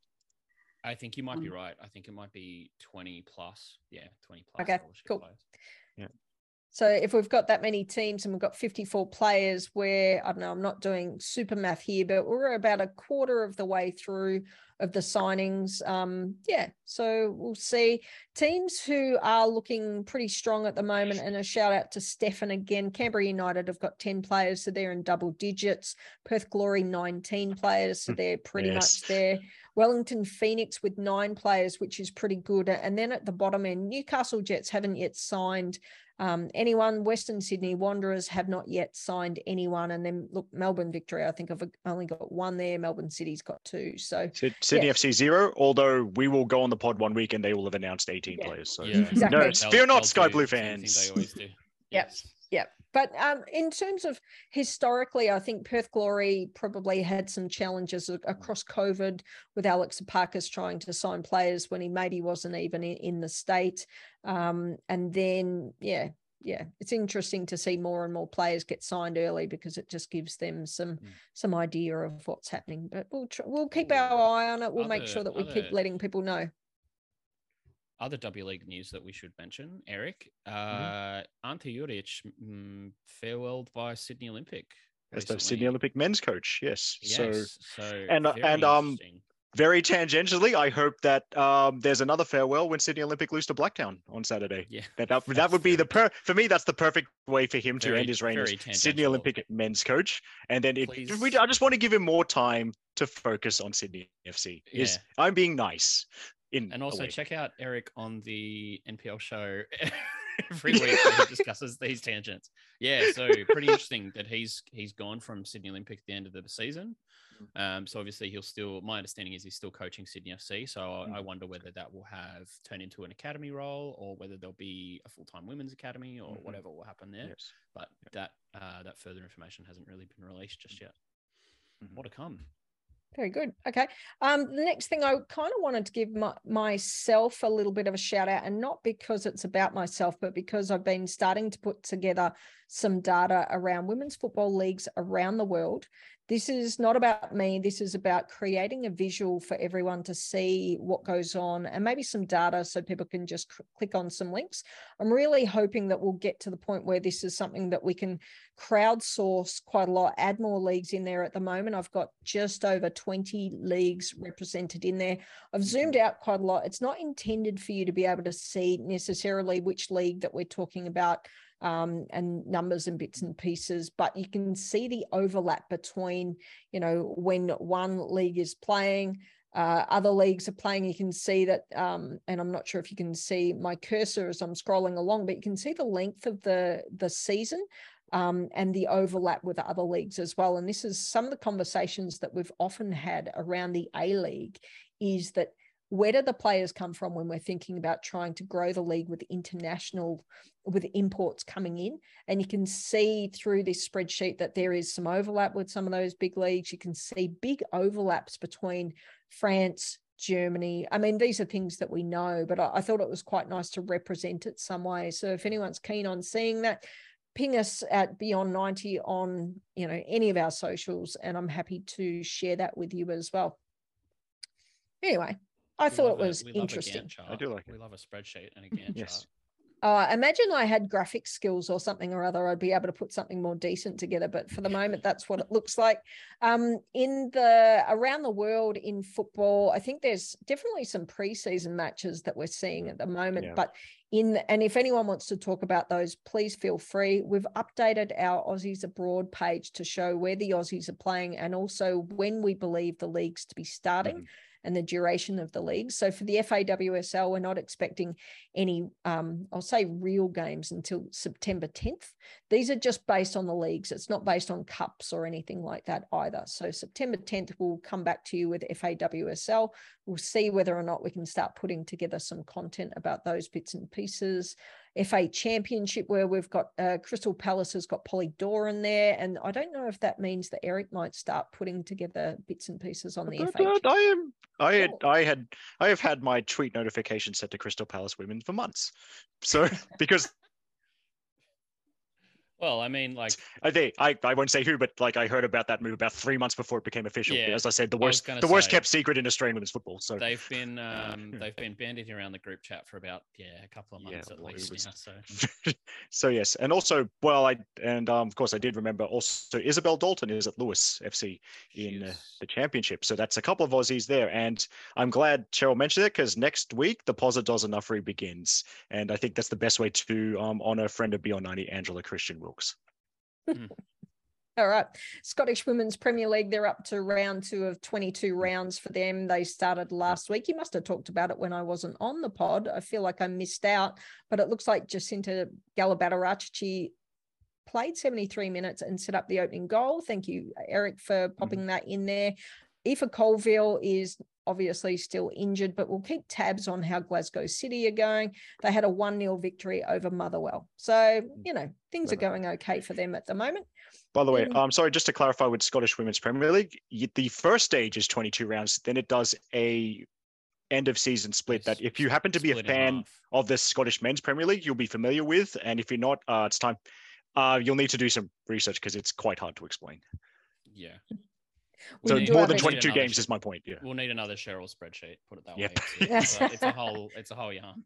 I think you might be mm. right. I think it might be 20 plus. Yeah, 20 plus. Okay, cool. Players. Yeah. So if we've got that many teams and we've got 54 players, where I don't know, I'm not doing super math here, but we're about a quarter of the way through of the signings. Um, yeah, so we'll see teams who are looking pretty strong at the moment. And a shout out to Stefan again. Canberra United have got 10 players, so they're in double digits. Perth Glory, 19 players, so they're pretty yes. much there. Wellington Phoenix with nine players, which is pretty good. And then at the bottom end, Newcastle Jets haven't yet signed um, anyone. Western Sydney Wanderers have not yet signed anyone. And then look, Melbourne Victory, I think I've only got one there. Melbourne City's got two. So Sydney yeah. FC zero, although we will go on the pod one week and they will have announced 18 yeah. players. So yeah. exactly. no, fear not, Sky Blue fans. They always do. Yes. Yep. But um, in terms of historically, I think Perth Glory probably had some challenges across COVID with Alex Epakis trying to sign players when he maybe wasn't even in, in the state. Um, and then, yeah, yeah, it's interesting to see more and more players get signed early because it just gives them some mm. some idea of what's happening. But we'll tr- we'll keep our eye on it. We'll other, make sure that we other, keep letting people know other W League news that we should mention, Eric, mm-hmm. uh, mm-hmm. Ante Juric mm, farewelled by Sydney Olympic. As the Sydney Olympic men's coach, yes. yes so, so and and um, very tangentially, I hope that um, there's another farewell when Sydney Olympic lose to Blacktown on Saturday. Yeah, that that, that would be the per for me. That's the perfect way for him very, to end his reign as Sydney Olympic men's coach. And then it, we, I just want to give him more time to focus on Sydney FC. Is yeah. I'm being nice in and also check out Eric on the NPL show every week he discusses these tangents. Yeah, so pretty interesting that he's he's gone from Sydney Olympic at the end of the season. Mm. Um, so obviously he'll still. My understanding is he's still coaching Sydney FC. So mm. I wonder whether that will have turned into an academy role, or whether there'll be a full time women's academy, or mm-hmm. whatever will happen there. Yes. But yep. that uh, that further information hasn't really been released just yet. Mm-hmm. More to come. Very good. Okay. Um, the next thing I kind of wanted to give my, myself a little bit of a shout out, and not because it's about myself, but because I've been starting to put together some data around women's football leagues around the world this is not about me. This is about creating a visual for everyone to see what goes on and maybe some data so people can just click on some links. I'm really hoping that we'll get to the point where this is something that we can crowdsource quite a lot, add more leagues in there at the moment. I've got just over 20 leagues represented in there. I've zoomed out quite a lot. It's not intended for you to be able to see necessarily which league that we're talking about um, and numbers and bits and pieces, but you can see the overlap between, you know, when one league is playing, uh, other leagues are playing. You can see that, um, and I'm not sure if you can see my cursor as I'm scrolling along, but you can see the length of the the season um, and the overlap with other leagues as well. And this is some of the conversations that we've often had around the A League is that where do the players come from when we're thinking about trying to grow the league with international with imports coming in? And you can see through this spreadsheet that there is some overlap with some of those big leagues. You can see big overlaps between france germany. I mean these are things that we know but i, I thought it was quite nice to represent it some way. So if anyone's keen on seeing that ping us at beyond 90 on you know any of our socials and i'm happy to share that with you as well. Anyway I we thought it was interesting. I do like it. We love a spreadsheet and a Gantt yes. Uh, imagine I had graphic skills or something or other. I'd be able to put something more decent together. But for the moment, that's what it looks like. Um, in the around the world in football, I think there's definitely some preseason matches that we're seeing at the moment. Yeah. But in and if anyone wants to talk about those, please feel free. We've updated our Aussies abroad page to show where the Aussies are playing and also when we believe the leagues to be starting. Mhm. And the duration of the league. So for the FAWSL, we're not expecting any, um, I'll say, real games until September 10th. These are just based on the leagues. It's not based on cups or anything like that either. So September 10th, we'll come back to you with FAWSL. We'll see whether or not we can start putting together some content about those bits and pieces. FA Championship, where we've got uh, Crystal Palace has got Polydor in there. And I don't know if that means that Eric might start putting together bits and pieces on the But, FA. I am. I had. I had. I have had my tweet notification set to Crystal Palace women for months. So because Well, I mean, like I think I, I won't say who, but like I heard about that move about three months before it became official. Yeah, As I said, the worst the worst kept secret in Australian women's football. So they've been um, they've been bandying around the group chat for about yeah a couple of Yeah, months at well, least was- now. So so yes, and also well, I and um, of course I did remember also Isabel Dalton is at Lewes FC in uh, the championship. So that's a couple of Aussies there, and I'm glad Cheryl mentioned it because next week the Posa Does Enough begins, and I think that's the best way to um, honor friend of Beyond 90, Angela Christian Wilkes. Hmm. All right. Scottish Women's Premier League, they're up to round two of 22 rounds for them. They started last week. You must have talked about it when I wasn't on the pod. I feel like I missed out, but it looks like Jacynta Galabadaarachchi played 73 minutes and set up the opening goal. Thank you, Eric, for popping hmm. that in there. Aoife Colvill is obviously still injured, but we'll keep tabs on how Glasgow City are going. They had a 1 0 victory over Motherwell. So, you know, things are going okay for them at the moment. By the way, Mm. I'm sorry, just to clarify with Scottish Women's Premier League, the first stage is 22 rounds. Then it does a end of season split that if you happen to be a fan of the Scottish Men's Premier League, you'll be familiar with. And if you're not, uh, it's time. Uh, you'll need to do some research because it's quite hard to explain. yeah, We so need- more than 22 games sh- is my point. Yeah. we'll need another Cheryl spreadsheet. Put it that Yep. way. It's, it's, a, it's a whole it's a whole yarn.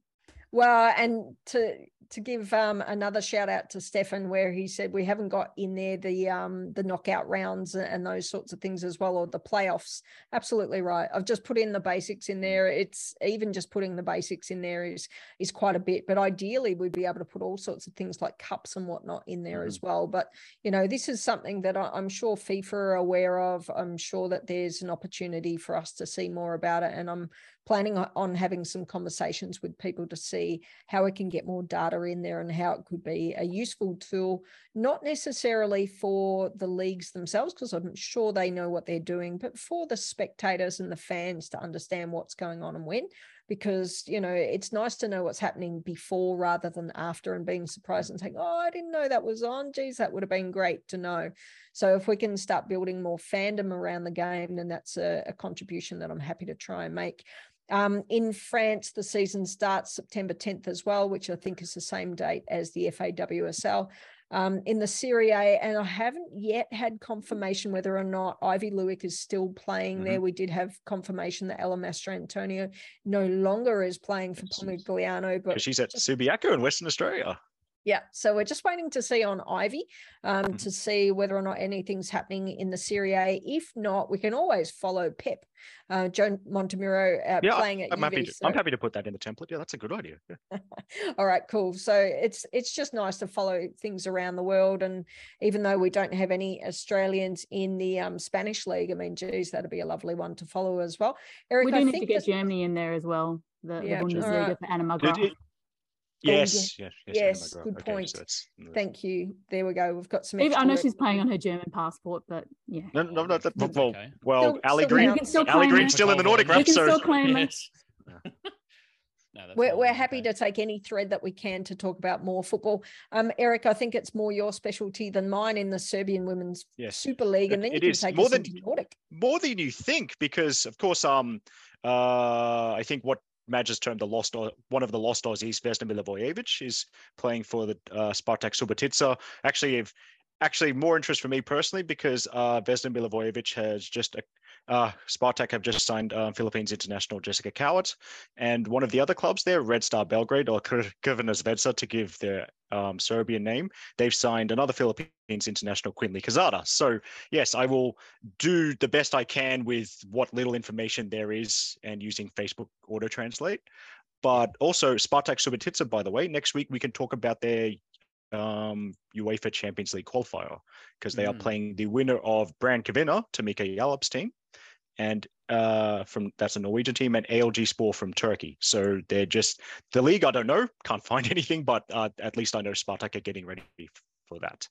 Well, and to to give um, another shout out to Stefan, where he said we haven't got in there the um, the knockout rounds and those sorts of things as well, or the playoffs. Absolutely right. I've just put in the basics in there. It's even just putting the basics in there is is quite a bit. But ideally, we'd be able to put all sorts of things like cups and whatnot in there as well. But you know, this is something that I, I'm sure FIFA are aware of. I'm sure that there's an opportunity for us to see more about it, and I'm planning on- having some conversations with people to see how we can get more data in there and how it could be a useful tool, not necessarily for the leagues themselves, because I'm sure they know what they're doing, but for the spectators and the fans to understand what's going on and when. Because, you know, it's nice to know what's happening before rather than after and being surprised and saying, oh, I didn't know that was on. Geez, that would have been great to know. So if we can start building more fandom around the game, then that's a, a contribution that I'm happy to try and make. Um, in France, the season starts September 10th as well, which I think is the same date as the FAWSL. Um, in the Serie A, and I haven't yet had confirmation whether or not Ivy Luik is still playing there. We did have confirmation that Ella Mastrantonio no longer is playing for. Pomigliano, but she's at Subiaco in Western Australia. Yeah, so we're just waiting to see on Ivy um, Mhm. to see whether or not anything's happening in the Serie A. If not, we can always follow Pep, uh, Joan Montemurro uh, Yeah, playing at I'm happy. To, so- I'm happy to put that in the template. Yeah, that's a good idea. Yeah. All right, cool. So it's it's just nice to follow things around the world, and even though we don't have any Australians in the um, Spanish league, I mean, geez, that'd be a lovely one to follow as well. Eric, we do I need think to get that- Germany in there as well. The, Yeah, the Bundesliga right. for Anna Did McGrath. it- Yes, yes, yes. Yes, McGrath. good Okay, so point. that's- that's- Thank you. There we go. We've got some. Even, I know work she's playing on her German passport, but yeah. No, no, no. That, well, okay. well, Still- Ali still Green. count. You can still Ali Green's it. still in the You Nordic You Rep, so still claim it. No, We're, we're happy to take any thread that we can to talk about more football. Um, Eric, I think it's more your specialty than mine in the Serbian Women's Yes. Super League, and It- then you it can take More us than- into Nordic. more than you think because of course um uh i think what Madge has termed the lost one of the lost Aussies, Vesna Milivojevic, is playing for the uh, Spartak Subotica. Actually, actually more interest for me personally because uh, Vesna Milivojevic has just uh, Spartak have just signed uh, Philippines international Jessica Cowart, and one of the other clubs there, Red Star Belgrade or Crvena Zvezda, to give their um, Serbian name, they've signed another Philippines international, Quinley Quezada. So yes, I will do the best I can with what little information there is, and using Facebook Auto Translate. But also Spartak Subotica, by the way, next week we can talk about their um, UEFA Champions League qualifier because they mm. are playing the winner of Brann-Kvina, Tamika Yallop's team, and uh, from that's a Norwegian team, and ALG Spor from Turkey. So they're just the league. I don't know, can't find anything, but uh, at least I know Spartak are getting ready for that.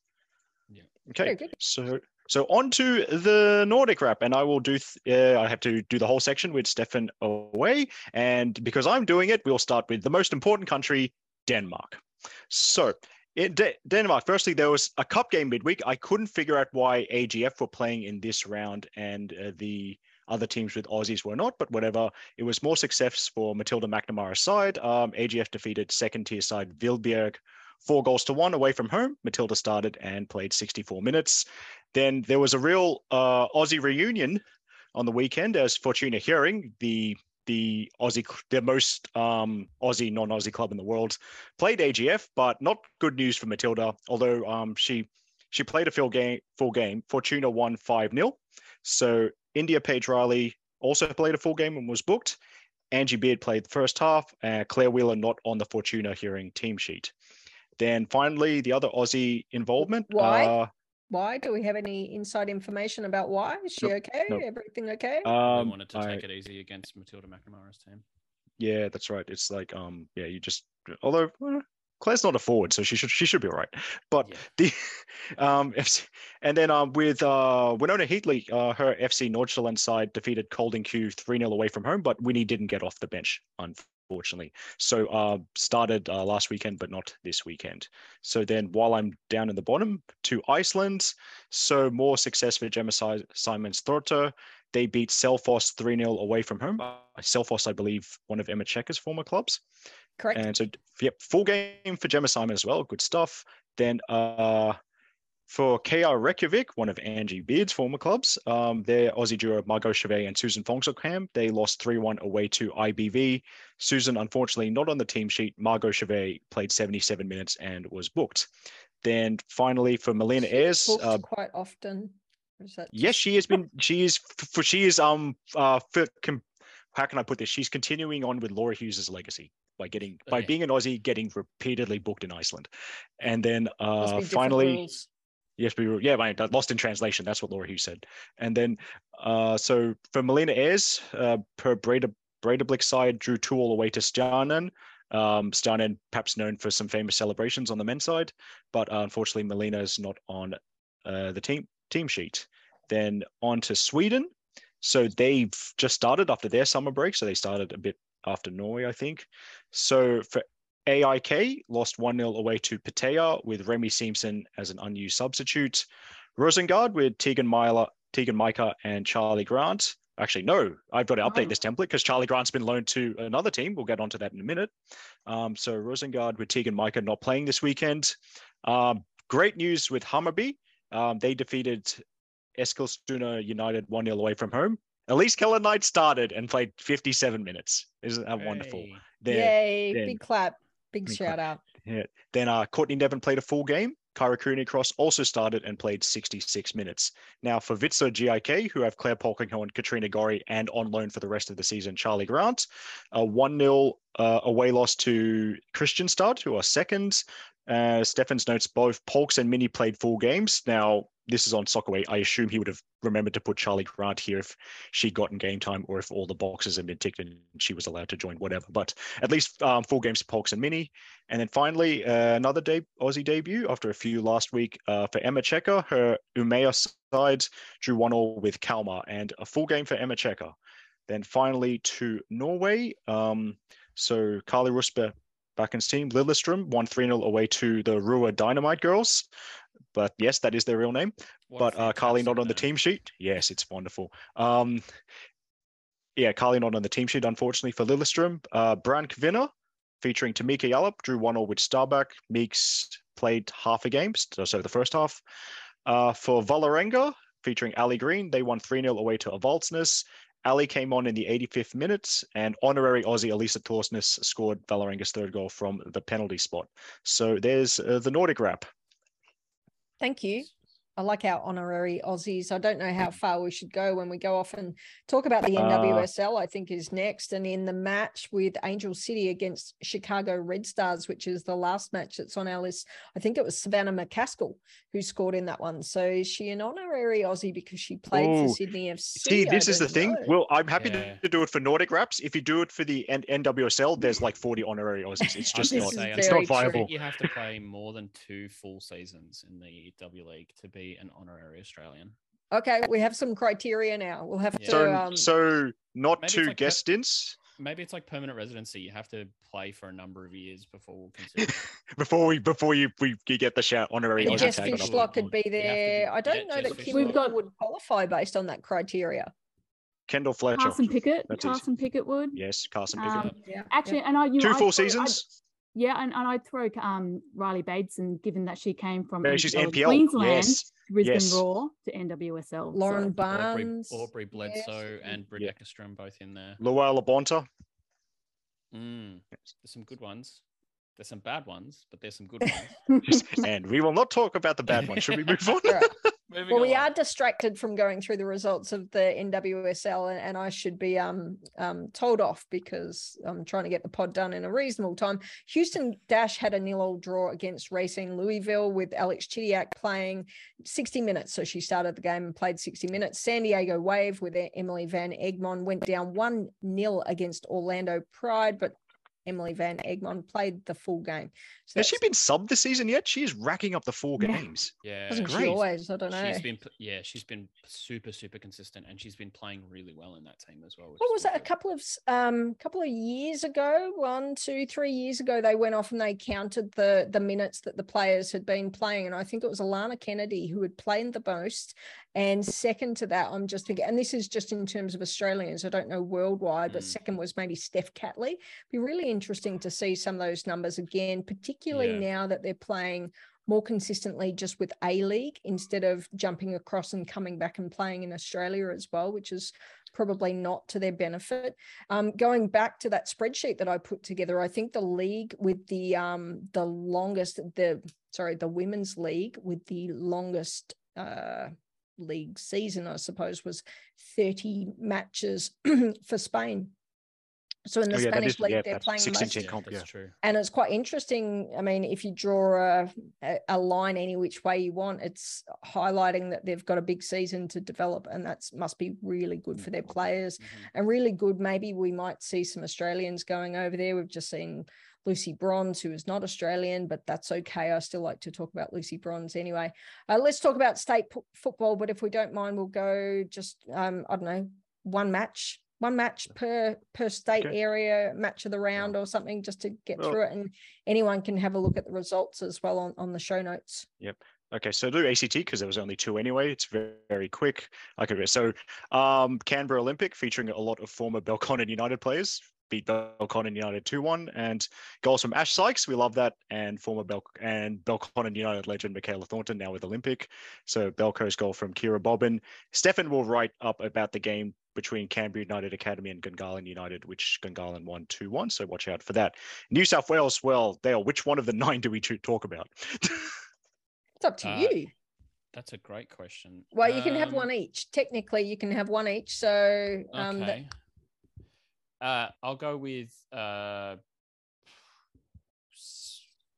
Yeah. Okay. So so on to the Nordic wrap, and I will do. Th- uh, I have to do the whole section with Stefan away, and because I'm doing it, we'll start with the most important country, Denmark. So in De- Denmark, firstly, there was a cup game midweek. I couldn't figure out why AGF were playing in this round and uh, the other teams with Aussies were not, but whatever. It was more success for Matilda McNamara's side. Um, AGF defeated second tier side Vildbjerg four goals to one away from home. Matilda started and played 64 minutes. Then there was a real uh, Aussie reunion on the weekend as Fortuna Hjørring, the the Aussie, the most um, Aussie non-Aussie club in the world, played AGF, but not good news for Matilda. Although um, she she played a full game, full game. Fortuna won five 0 So India Paige Riley also played a full game and was booked. Angie Beard played the first half. Uh, Claire Wheeler not on the Fortuna Hjørring team sheet. Then finally, the other Aussie involvement. Why? Uh, why? Do we have any inside information about why? Is she okay? Everything okay? Um, I wanted to take I, it easy against Matilda McNamara's team. Yeah, that's right. It's like um, yeah, you just although well, Claire's not a forward, so she should she should be all right. But yeah. the um FC, and then um with uh Winona Heatley, uh her FC Nordsjælland side defeated Kolding Q 3-0 away from home, but Winnie didn't get off the bench, unfortunately. So uh started uh, last weekend, but not this weekend. So then while I'm down in the bottom to Iceland, so more success for Gemma Simons Thorter. They beat Selfoss 3-0 away from home. Uh, Selfoss, I believe, one of Emma Checker's former clubs. Correct. And so, yep, full game for Gemma Simon as well. Good stuff. Then uh, for KR Reykjavik, one of Angie Beard's former clubs, um, their Aussie duo Margot Chevet and Susan Phonsongkham, they lost 3-1 away to IBV. Susan, unfortunately, not on the team sheet. Margot Chevet played 77 minutes and was booked. Then finally for Melina Ayres, uh, quite often. Yes, she has been. She is. For she is. Um. Uh. For, com, how can I put this? She's continuing on with Laura Hughes's legacy by getting by being an Aussie, getting repeatedly booked in Iceland, and then uh, finally, yes, we were yeah, man, lost in translation. That's what Laura Hughes said, and then uh, so for Melina Ayres, uh, per Breda Breidablik side drew two all the way to Stjarnan. Um, Stjarnan perhaps known for some famous celebrations on the men's side, but uh, unfortunately Melina is not on uh, the team team sheet. Then on to Sweden. So they've just started after their summer break. So they started a bit after Norway, I think. So for AIK, lost 1 0 away to Piteå with Remy Simpson as an unused substitute. Rosengard with Tegan Myler, Teagan Micah, and Charlie Grant. Actually, no, I've got to update oh. this template because Charlie Grant's been loaned to another team. We'll get onto that in a minute. Um, so Rosengard with Teagan Micah not playing this weekend. Um, great news with Hammarby. Um, they defeated Eskilstuna United 1 0 away from home. Elise Kellond-Knight started and played 57 minutes. Isn't that hey. wonderful? There, Yay, then, big clap, big shout out. Yeah. Then uh, Courtney Nevin played a full game. Kyra Cooney Cross also started and played 66 minutes. Now for Vittsjö GIK, who have Clare Polkinghorne, and Katrina Gorry and on loan for the rest of the season, Charlie Grant, a 1 0 uh, away loss to Kristianstad, who are second. Uh, Stefan's notes both Polks and Mini played full games. Now, this is on Soccerway. I assume he would have remembered to put Charlie Grant here if she'd gotten game time or if all the boxes had been ticked and she was allowed to join, whatever. But at least um, full games for Polks and Mini. And then finally, uh, another de- Aussie debut after a few last week uh, for Emma Checker. Her Umeå side drew one all with Kalmar and a full game for Emma Checker. Then finally to Norway. Um, so Carly Ruspe in team. Lillestrøm won 3 0 away to the Røa Dynamite Girls. But yes, that is their real name. What but uh, Carly not on the team sheet. Yes, it's wonderful. Um, yeah, Carly not on the team sheet, unfortunately, for Lillestrøm. Uh, Brann-Kvina, featuring Tamika Yallop drew 1 all with Stabæk. Meeks played half a game, so the first half. Uh, for Vålerenga, featuring Ali Green. They won 3 0 away to Avaldsnes. Ali came on in the 85th minute, and honorary Aussie Elise Thorsnes scored Vålerenga's third goal from the penalty spot. So there's uh, the Nordic wrap. Thank you. I like our honorary Aussies. I don't know how far we should go when we go off and talk about the Uh, NWSL, I think is next. And in the match with Angel City against Chicago Red Stars, which is the last match that's on our list, I think it was Savannah McCaskill who scored in that one. So is she an honorary Aussie because she played Ooh, for Sydney FC? See, this is the don't thing. Well, I'm happy Yeah. to, to do it for Nordic wraps. If you do it for the N- NWSL, there's like 40 honorary Aussies. It's just not. gonna say, I It's very not true. viable. You have to play more than two full seasons in the W League to be an honorary Australian. Okay, we have some criteria now. We'll have Yeah. to. So, um, so not Maybe two like guest stints Maybe it's like permanent residency. You have to play for a number of years before we'll consider. before we before you we you get the shout honorary And and Aussie Jess Fishlock could be to be- there. I don't yeah, know Jess that Kim We've got- would qualify based on that criteria. Kendall Fletcher. Carson Pickett. That's easy. Carson Pickett would. Yes, Carson Pickett. Um, Yeah. Actually, and I you two know, full I'd I'd- seasons. Yeah, and, and I'd throw um, Riley Bateson, given that she came from Yeah, she's NPL NPL. Queensland, Yes. Brisbane yes. Raw to NWSL. Lauren so- Aubrey, Barnes. Aubrey Bledsoe yes. and Britt Yeah. Eckerstrom both in there. Luella Bonta. Mm, there's some good ones. There's some bad ones, but there's some good ones. and we will not talk about the bad ones. Should we move on? Moving Well, we are distracted from going through the results of the NWSL, and, and I should be um, um, told off because I'm trying to get the pod done in a reasonable time. Houston Dash had a nil-all draw against Racing Louisville with Alex Chidiac playing 60 minutes. So she started the game and played 60 minutes. San Diego Wave with Emily Van Egmond went down 1 0 against Orlando Pride, but Emily Van Egmond played the full game. So Has she been subbed this season yet? She is racking up the four Yeah. games. yeah, Hasn't she always? I don't know. she's been yeah, she's been super super consistent, and she's been playing really well in that team as well. which what is was that a couple of um couple of years ago one two three years ago they went off and they counted the the minutes that the players had been playing and i think it was alanna kennedy who had played the most and second to that i'm just thinking and this is just in terms of australians i don't know worldwide but Mm. second was maybe steph catley be really interesting to see some of those numbers again particularly Yeah. now that they're playing more consistently just with A League instead of jumping across and coming back and playing in Australia as well, which is probably not to their benefit. Um, going back to that spreadsheet that I put together, I think the league with the um, the longest the sorry the women's league with the longest uh, league season, I suppose, was thirty matches for Spain. So in the Oh, yeah, Spanish is- league, yeah, they're playing most team Yeah, comp, that's yeah. true. and it's quite interesting. I mean, if you draw a, a, a line any which way you want, it's highlighting that they've got a big season to develop, and that's must be really good for their players Mhm. and really good. Maybe we might see some Australians going over there. We've just seen Lucy Bronze, who is not Australian, but that's okay. I still like to talk about Lucy Bronze anyway. Uh, let's talk about state football, but if we don't mind, we'll go just um, I don't know one match. One match per per state Okay. area, match of the round or something, just to get Well- through it. And anyone can have a look at the results as well on, on the show notes. Yep. Okay, so do ACT because there was only two anyway. It's very, very quick. Could so um, Canberra Olympic featuring a lot of former Belconnen United players beat Belconnen United two one and goals from Ash Sykes. We love that and former Bel and Belconnen United legend Michaela Thornton now with Olympic. So Belco's goal from Kira Bobbin. Stefan will write up about the game between Canberra United Academy and Gungahlin United, which Gungahlin won 2 1. So watch out for that. New South Wales, well, Dale, which one of the nine do we talk about? It's up to Uh, you. That's a great question. Well, you can have Um, one each. Technically, you can have one each. So um, that- Okay. Uh, I'll go with uh,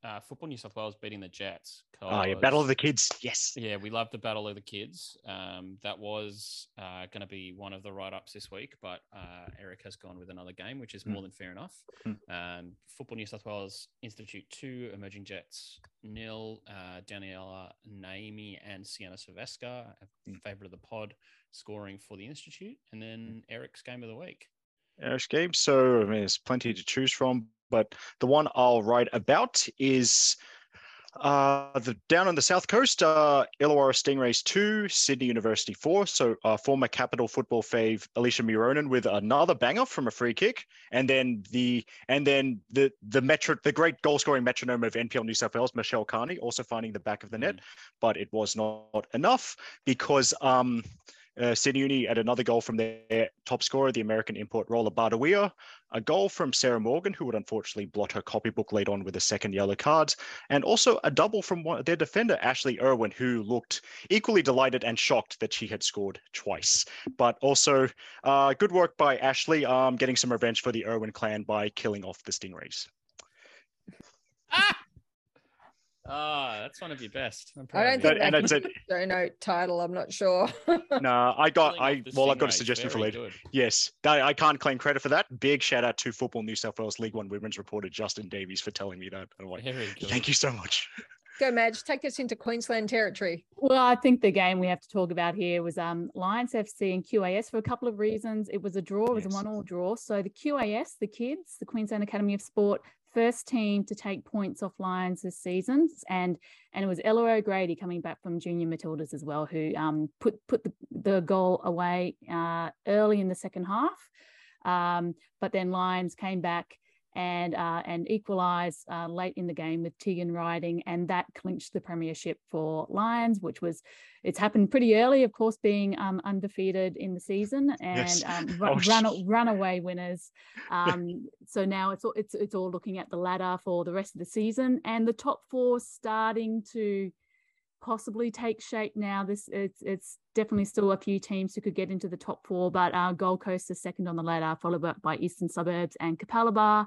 uh, Football New South Wales beating the Jets. Oh, yeah, Battle of the Kids. Yes. Yeah, we love the Battle of the Kids. Um, that was uh, going to be one of the write ups this week, but uh, Eric has gone with another game, which is Hmm. more than fair enough. Hmm. Um, Football New South Wales Institute 2, Emerging Jets nil. Uh, Daniela Naimi and Sienna Silvesca, Hmm. favorite of the pod, scoring for the Institute. And then Eric's game of the week. Irish game. So I mean, there's plenty to choose from, but the one I'll write about is Uh, the down on the south coast, uh, Illawarra Stingrays two, Sydney University four. So uh, former Capital football fave Alicia Muronen with another banger from a free kick, and then the and then the the metro the great goal scoring metronome of NPL New South Wales, Michelle Carney, also finding the back of the net, Mm. but it was not enough because um. Uh, Sydney Uni had another goal from their top scorer, the American import Roller Bardawia, a goal from Sarah Morgan, who would unfortunately blot her copybook late on with a second yellow card, and also a double from one, their defender, Ashley Irwin, who looked equally delighted and shocked that she had scored twice. But also, uh, good work by Ashley, um, getting some revenge for the Irwin clan by killing off the Stingrays. Ah! Ah, that's one of your best. I'm I don't of think you. That- and that's it's a, show note title. I'm not sure. nah, I got, I well, I've got a suggestion for very later. good. Yes, I, I can't claim credit for that. Big shout out to Football New South Wales League One Women's reporter Justin Davies for telling me that. I'm like, thank you so much. Go, Madge. Take us into Queensland territory. Well, I think the game we have to talk about here was um, Lions FC and QAS for a couple of reasons. It was a draw, it was Yes. a one-all draw. So the QAS, the kids, the Queensland Academy of Sport, first team to take points off Lions this season, and and it was Ella O'Grady coming back from Junior Matildas as well, who um, put put the, the goal away uh, early in the second half. Um, but then Lions came back and uh, and equalised uh, late in the game with Tegan Riding, and that clinched the premiership for Lions, which was it's happened pretty early, of course, being um, undefeated in the season and Yes. um, Oh, run, runaway winners. Um, so now it's all, it's it's all looking at the ladder for the rest of the season, and the top four starting to possibly take shape now. This it's it's definitely still a few teams who could get into the top four, but uh, Gold Coast is second on the ladder, followed by, by Eastern Suburbs and Capalaba,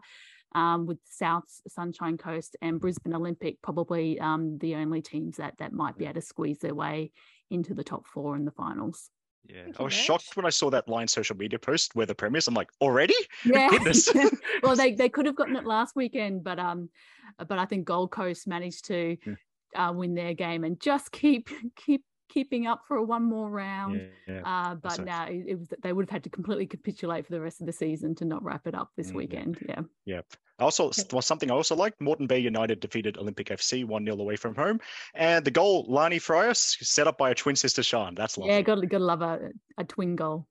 um, with South Sunshine Coast and Brisbane Olympic probably um, the only teams that that might be able to squeeze their way into the top four in the finals. Yeah, Thank I was Madge. shocked when I saw that line social media post where the premiers. I'm like, already? Yeah. Goodness. well, they, they could have gotten it last weekend, but um, but I think Gold Coast managed to Yeah. Uh, win their game and just keep keep keeping up for one more round. yeah. Uh, but now it, it was they would have had to completely capitulate for the rest of the season to not wrap it up this Mm, weekend. Yeah. Yeah. Also, was something I also liked. Moreton Bay United defeated Olympic FC 1 0 away from home. And the goal, Lani Frias, set up by a twin sister, Sean. That's lovely. Yeah, got got to love a, a twin goal.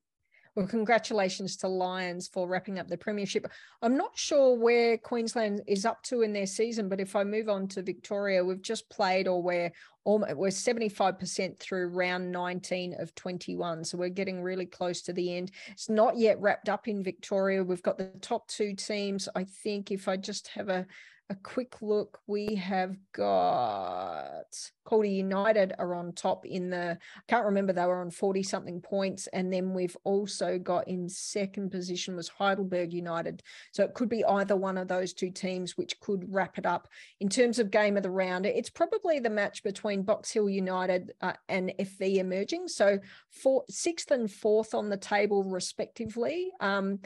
Well, congratulations to Lions for wrapping up the premiership. I'm not sure where Queensland is up to in their season, but if I move on to Victoria, we've just played or we're almost, we're 75% through round 19 of 21. So we're getting really close to the end. It's not yet wrapped up in Victoria. We've got the top two teams. I think if I just have a a quick look, we have got Calder United are on top in the I can't remember they were on 40 something points and then we've also got in second position was Heidelberg United. So it could be either one of those two teams which could wrap it up. In terms of game of the round it's probably the match between Box Hill United uh, and FV emerging. So four, sixth and fourth on the table respectively. Um,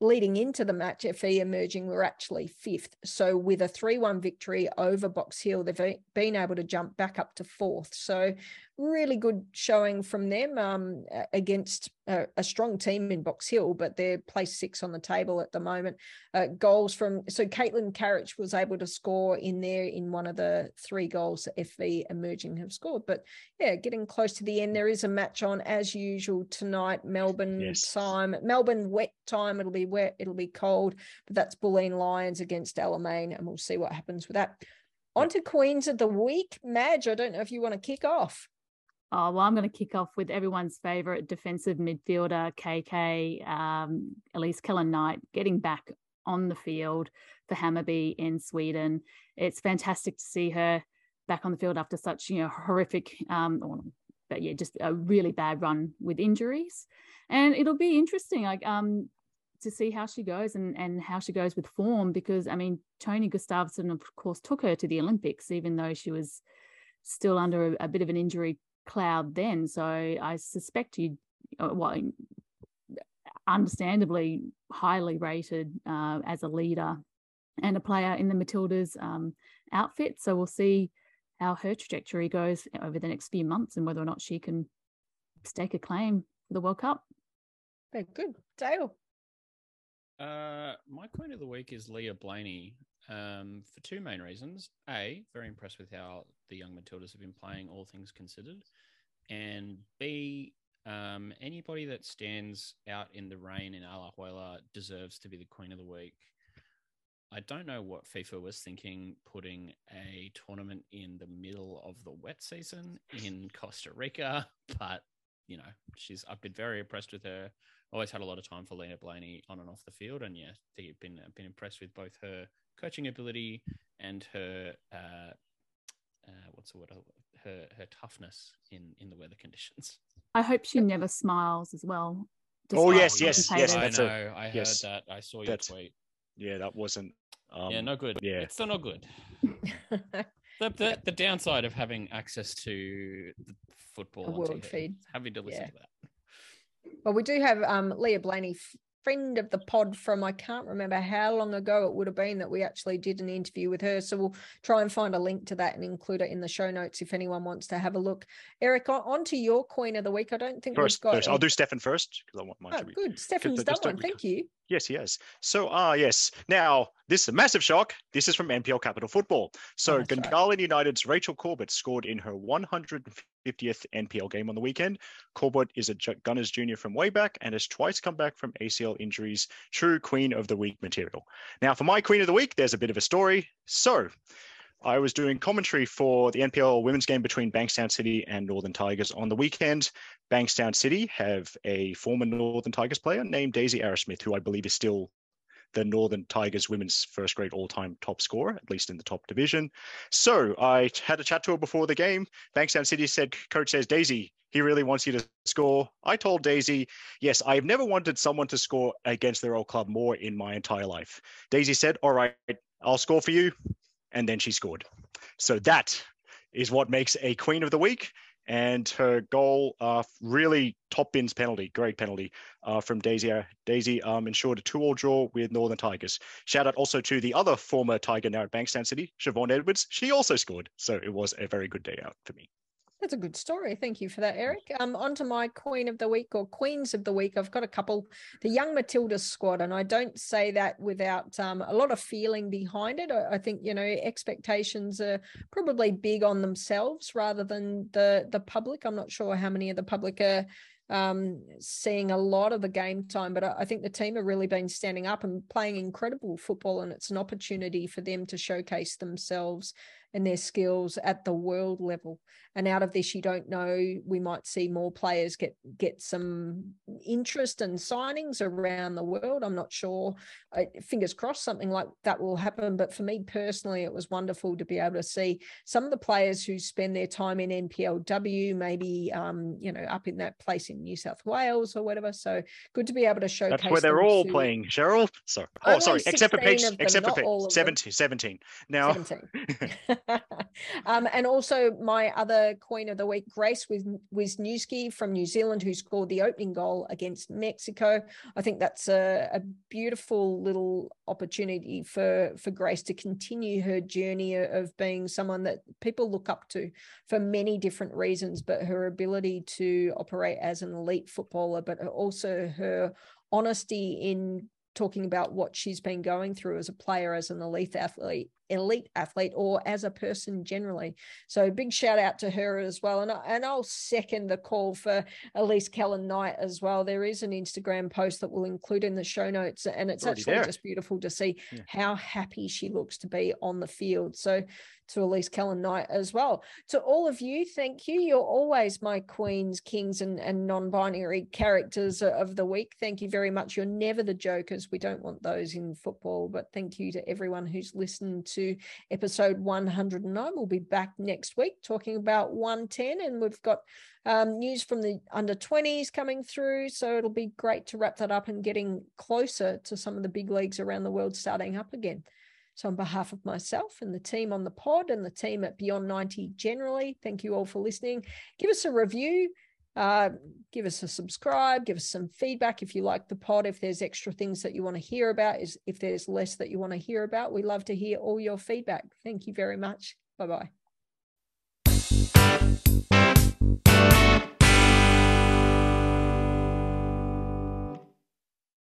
leading into the match, FV emerging were actually fifth. So with a 3-1 victory over Box Hill, they've been able to jump back up to fourth. So really good showing from them um, against a, a strong team in Box Hill, but they're placed six on the table at the moment. Uh, goals from so Caitlin Carriage was able to score in there in one of the three goals that FV emerging have scored. But yeah, getting close to the end. There is a match on as usual tonight. Melbourne Yes. time, Melbourne wet time. It'll be wet. It'll be cold. But that's Bulleen Lions against Alamein, and we'll see what happens with that. On to Queens of the Week. Madge, I don't know if you want to kick off. Oh, well, I'm going to kick off with everyone's favorite defensive midfielder, KK, um, Elise Kellond-Knight, getting back on the field for Hammarby in Sweden. It's fantastic to see her back on the field after such, you know, horrific, um, but yeah, just a really bad run with injuries. And it'll be interesting, like, um, to see how she goes and, and how she goes with form because I mean Tony Gustavsson of course took her to the Olympics even though she was still under a, a bit of an injury cloud then. So I suspect you, uh, well, understandably highly rated uh, as a leader and a player in the Matildas um, outfit. So we'll see how her trajectory goes over the next few months and whether or not she can stake a claim for the World Cup. Very good. Dale. Uh, my queen of the week is Leah Blayney. Um, for two main reasons. A, very impressed with how the young Matildas have been playing, all things considered. And B, um, anybody that stands out in the rain in Alajuela deserves to be the Queen of the Week. I don't know what FIFA was thinking putting a tournament in the middle of the wet season in Costa Rica, but you know, she's I've been very impressed with her. Always had a lot of time for Lena Blayney on and off the field, and yeah, I've been been impressed with both her coaching ability and her uh, uh, what's the word? Her her toughness in in the weather conditions. I hope she never smiles as well. Oh, yes, yes, yes, her. I that's know. I heard yes. that. I saw your tweet. Yeah, that wasn't. Um, yeah, no good. yeah. it's still not good. The, the, the downside of having access to the football A world TV, feed. having to listen Yeah. to that. Well, we do have um, Leah Blayney, f- friend of the pod from I can't remember how long ago it would have been that we actually did an interview with her. So we'll try and find a link to that and include it in the show notes if anyone wants to have a look. Eric, on, on to your coin of the Week. I don't think First, we've got. first I'll do Stefan first because I want mine Oh, to be. good. Stefan's done one. Thank you. Yes, yes. So, ah, yes. Now, this is a massive shock. This is from NPL Capital Football. So, Oh, that's right. Gungahlin United's Rachel Corbett scored in her 150th NPL game on the weekend. Corbett is a Gunners junior from way back and has twice come back from ACL injuries. True Queen of the Week material. Now, for my Queen of the Week, there's a bit of a story. So, I was doing commentary for the NPL women's game between Bankstown City and Northern Tigers on the weekend. Bankstown City have a former Northern Tigers player named Daisy Arrowsmith, who I believe is still the Northern Tigers women's first grade all time top scorer, at least in the top division. So I had a chat to her before the game. Bankstown City said, Coach says, Daisy, he really wants you to score. I told Daisy, yes, I've never wanted someone to score against their old club more in my entire life. Daisy said, All right, I'll score for you. And then she scored. So that is what makes a Queen of the Week and her goal uh, really top bins penalty, great penalty uh, from Daisy. Daisy um, ensured a two-all draw with Northern Tigers. Shout out also to the other former Tiger now at Bankstown City, Siobhan Edwards. She also scored, so it was a very good day out for me. That's a good story. Thank you for that, Eric. Um, on to my Queen of the Week or Queens of the Week. I've got a couple. The Young Matilda squad, and I don't say that without um, a lot of feeling behind it. I, I think you know expectations are probably big on themselves rather than the the public. I'm not sure how many of the public are um, seeing a lot of the game time, but I, I think the team have really been standing up and playing incredible football, and it's an opportunity for them to showcase themselves and their skills at the world level. And out of this, you don't know, we might see more players get get some interest and signings around the world. I'm not sure. I, fingers crossed, something like that will happen. But for me personally, it was wonderful to be able to see some of the players who spend their time in NPLW, maybe um, you know up in that place in New South Wales or whatever. So good to be able to showcase. That's where they're all to- playing, Cheryl. Sorry. Oh, sorry. Except for 16 page, except for them. 17, 17. Now, 17. um, and also my other queen of the week, Grace Wisnewski from New Zealand, who scored the opening goal against Mexico. I think that's a, a beautiful little opportunity for, for Grace to continue her journey of being someone that people look up to for many different reasons, but her ability to operate as an elite footballer, but also her honesty in talking about what she's been going through as a player, as an elite athlete, elite athlete, or as a person generally. So big shout out to her as well. And, I, and I'll second the call for Elise Kellond-Knight as well. There is an Instagram post that we'll include in the show notes, and it's actually there. just beautiful to see Yeah. how happy she looks to be on the field. So to Elise Kellond-Knight as well. To all of you, thank you. You're always my queens, kings, and, and non binary characters of the week. Thank you very much. You're never the jokers. We don't want those in football, but thank you to everyone who's listened to episode 109. We'll be back next week talking about 110, and we've got um, news from the under 20s coming through. So it'll be great to wrap that up and getting closer to some of the big leagues around the world starting up again. So, on behalf of myself and the team on the pod and the team at Beyond 90 generally, thank you all for listening. Give us a review, uh, give us a subscribe, give us some feedback if you like the pod. If there's extra things that you want to hear about, is if there's less that you want to hear about, we love to hear all your feedback. Thank you very much. Bye bye.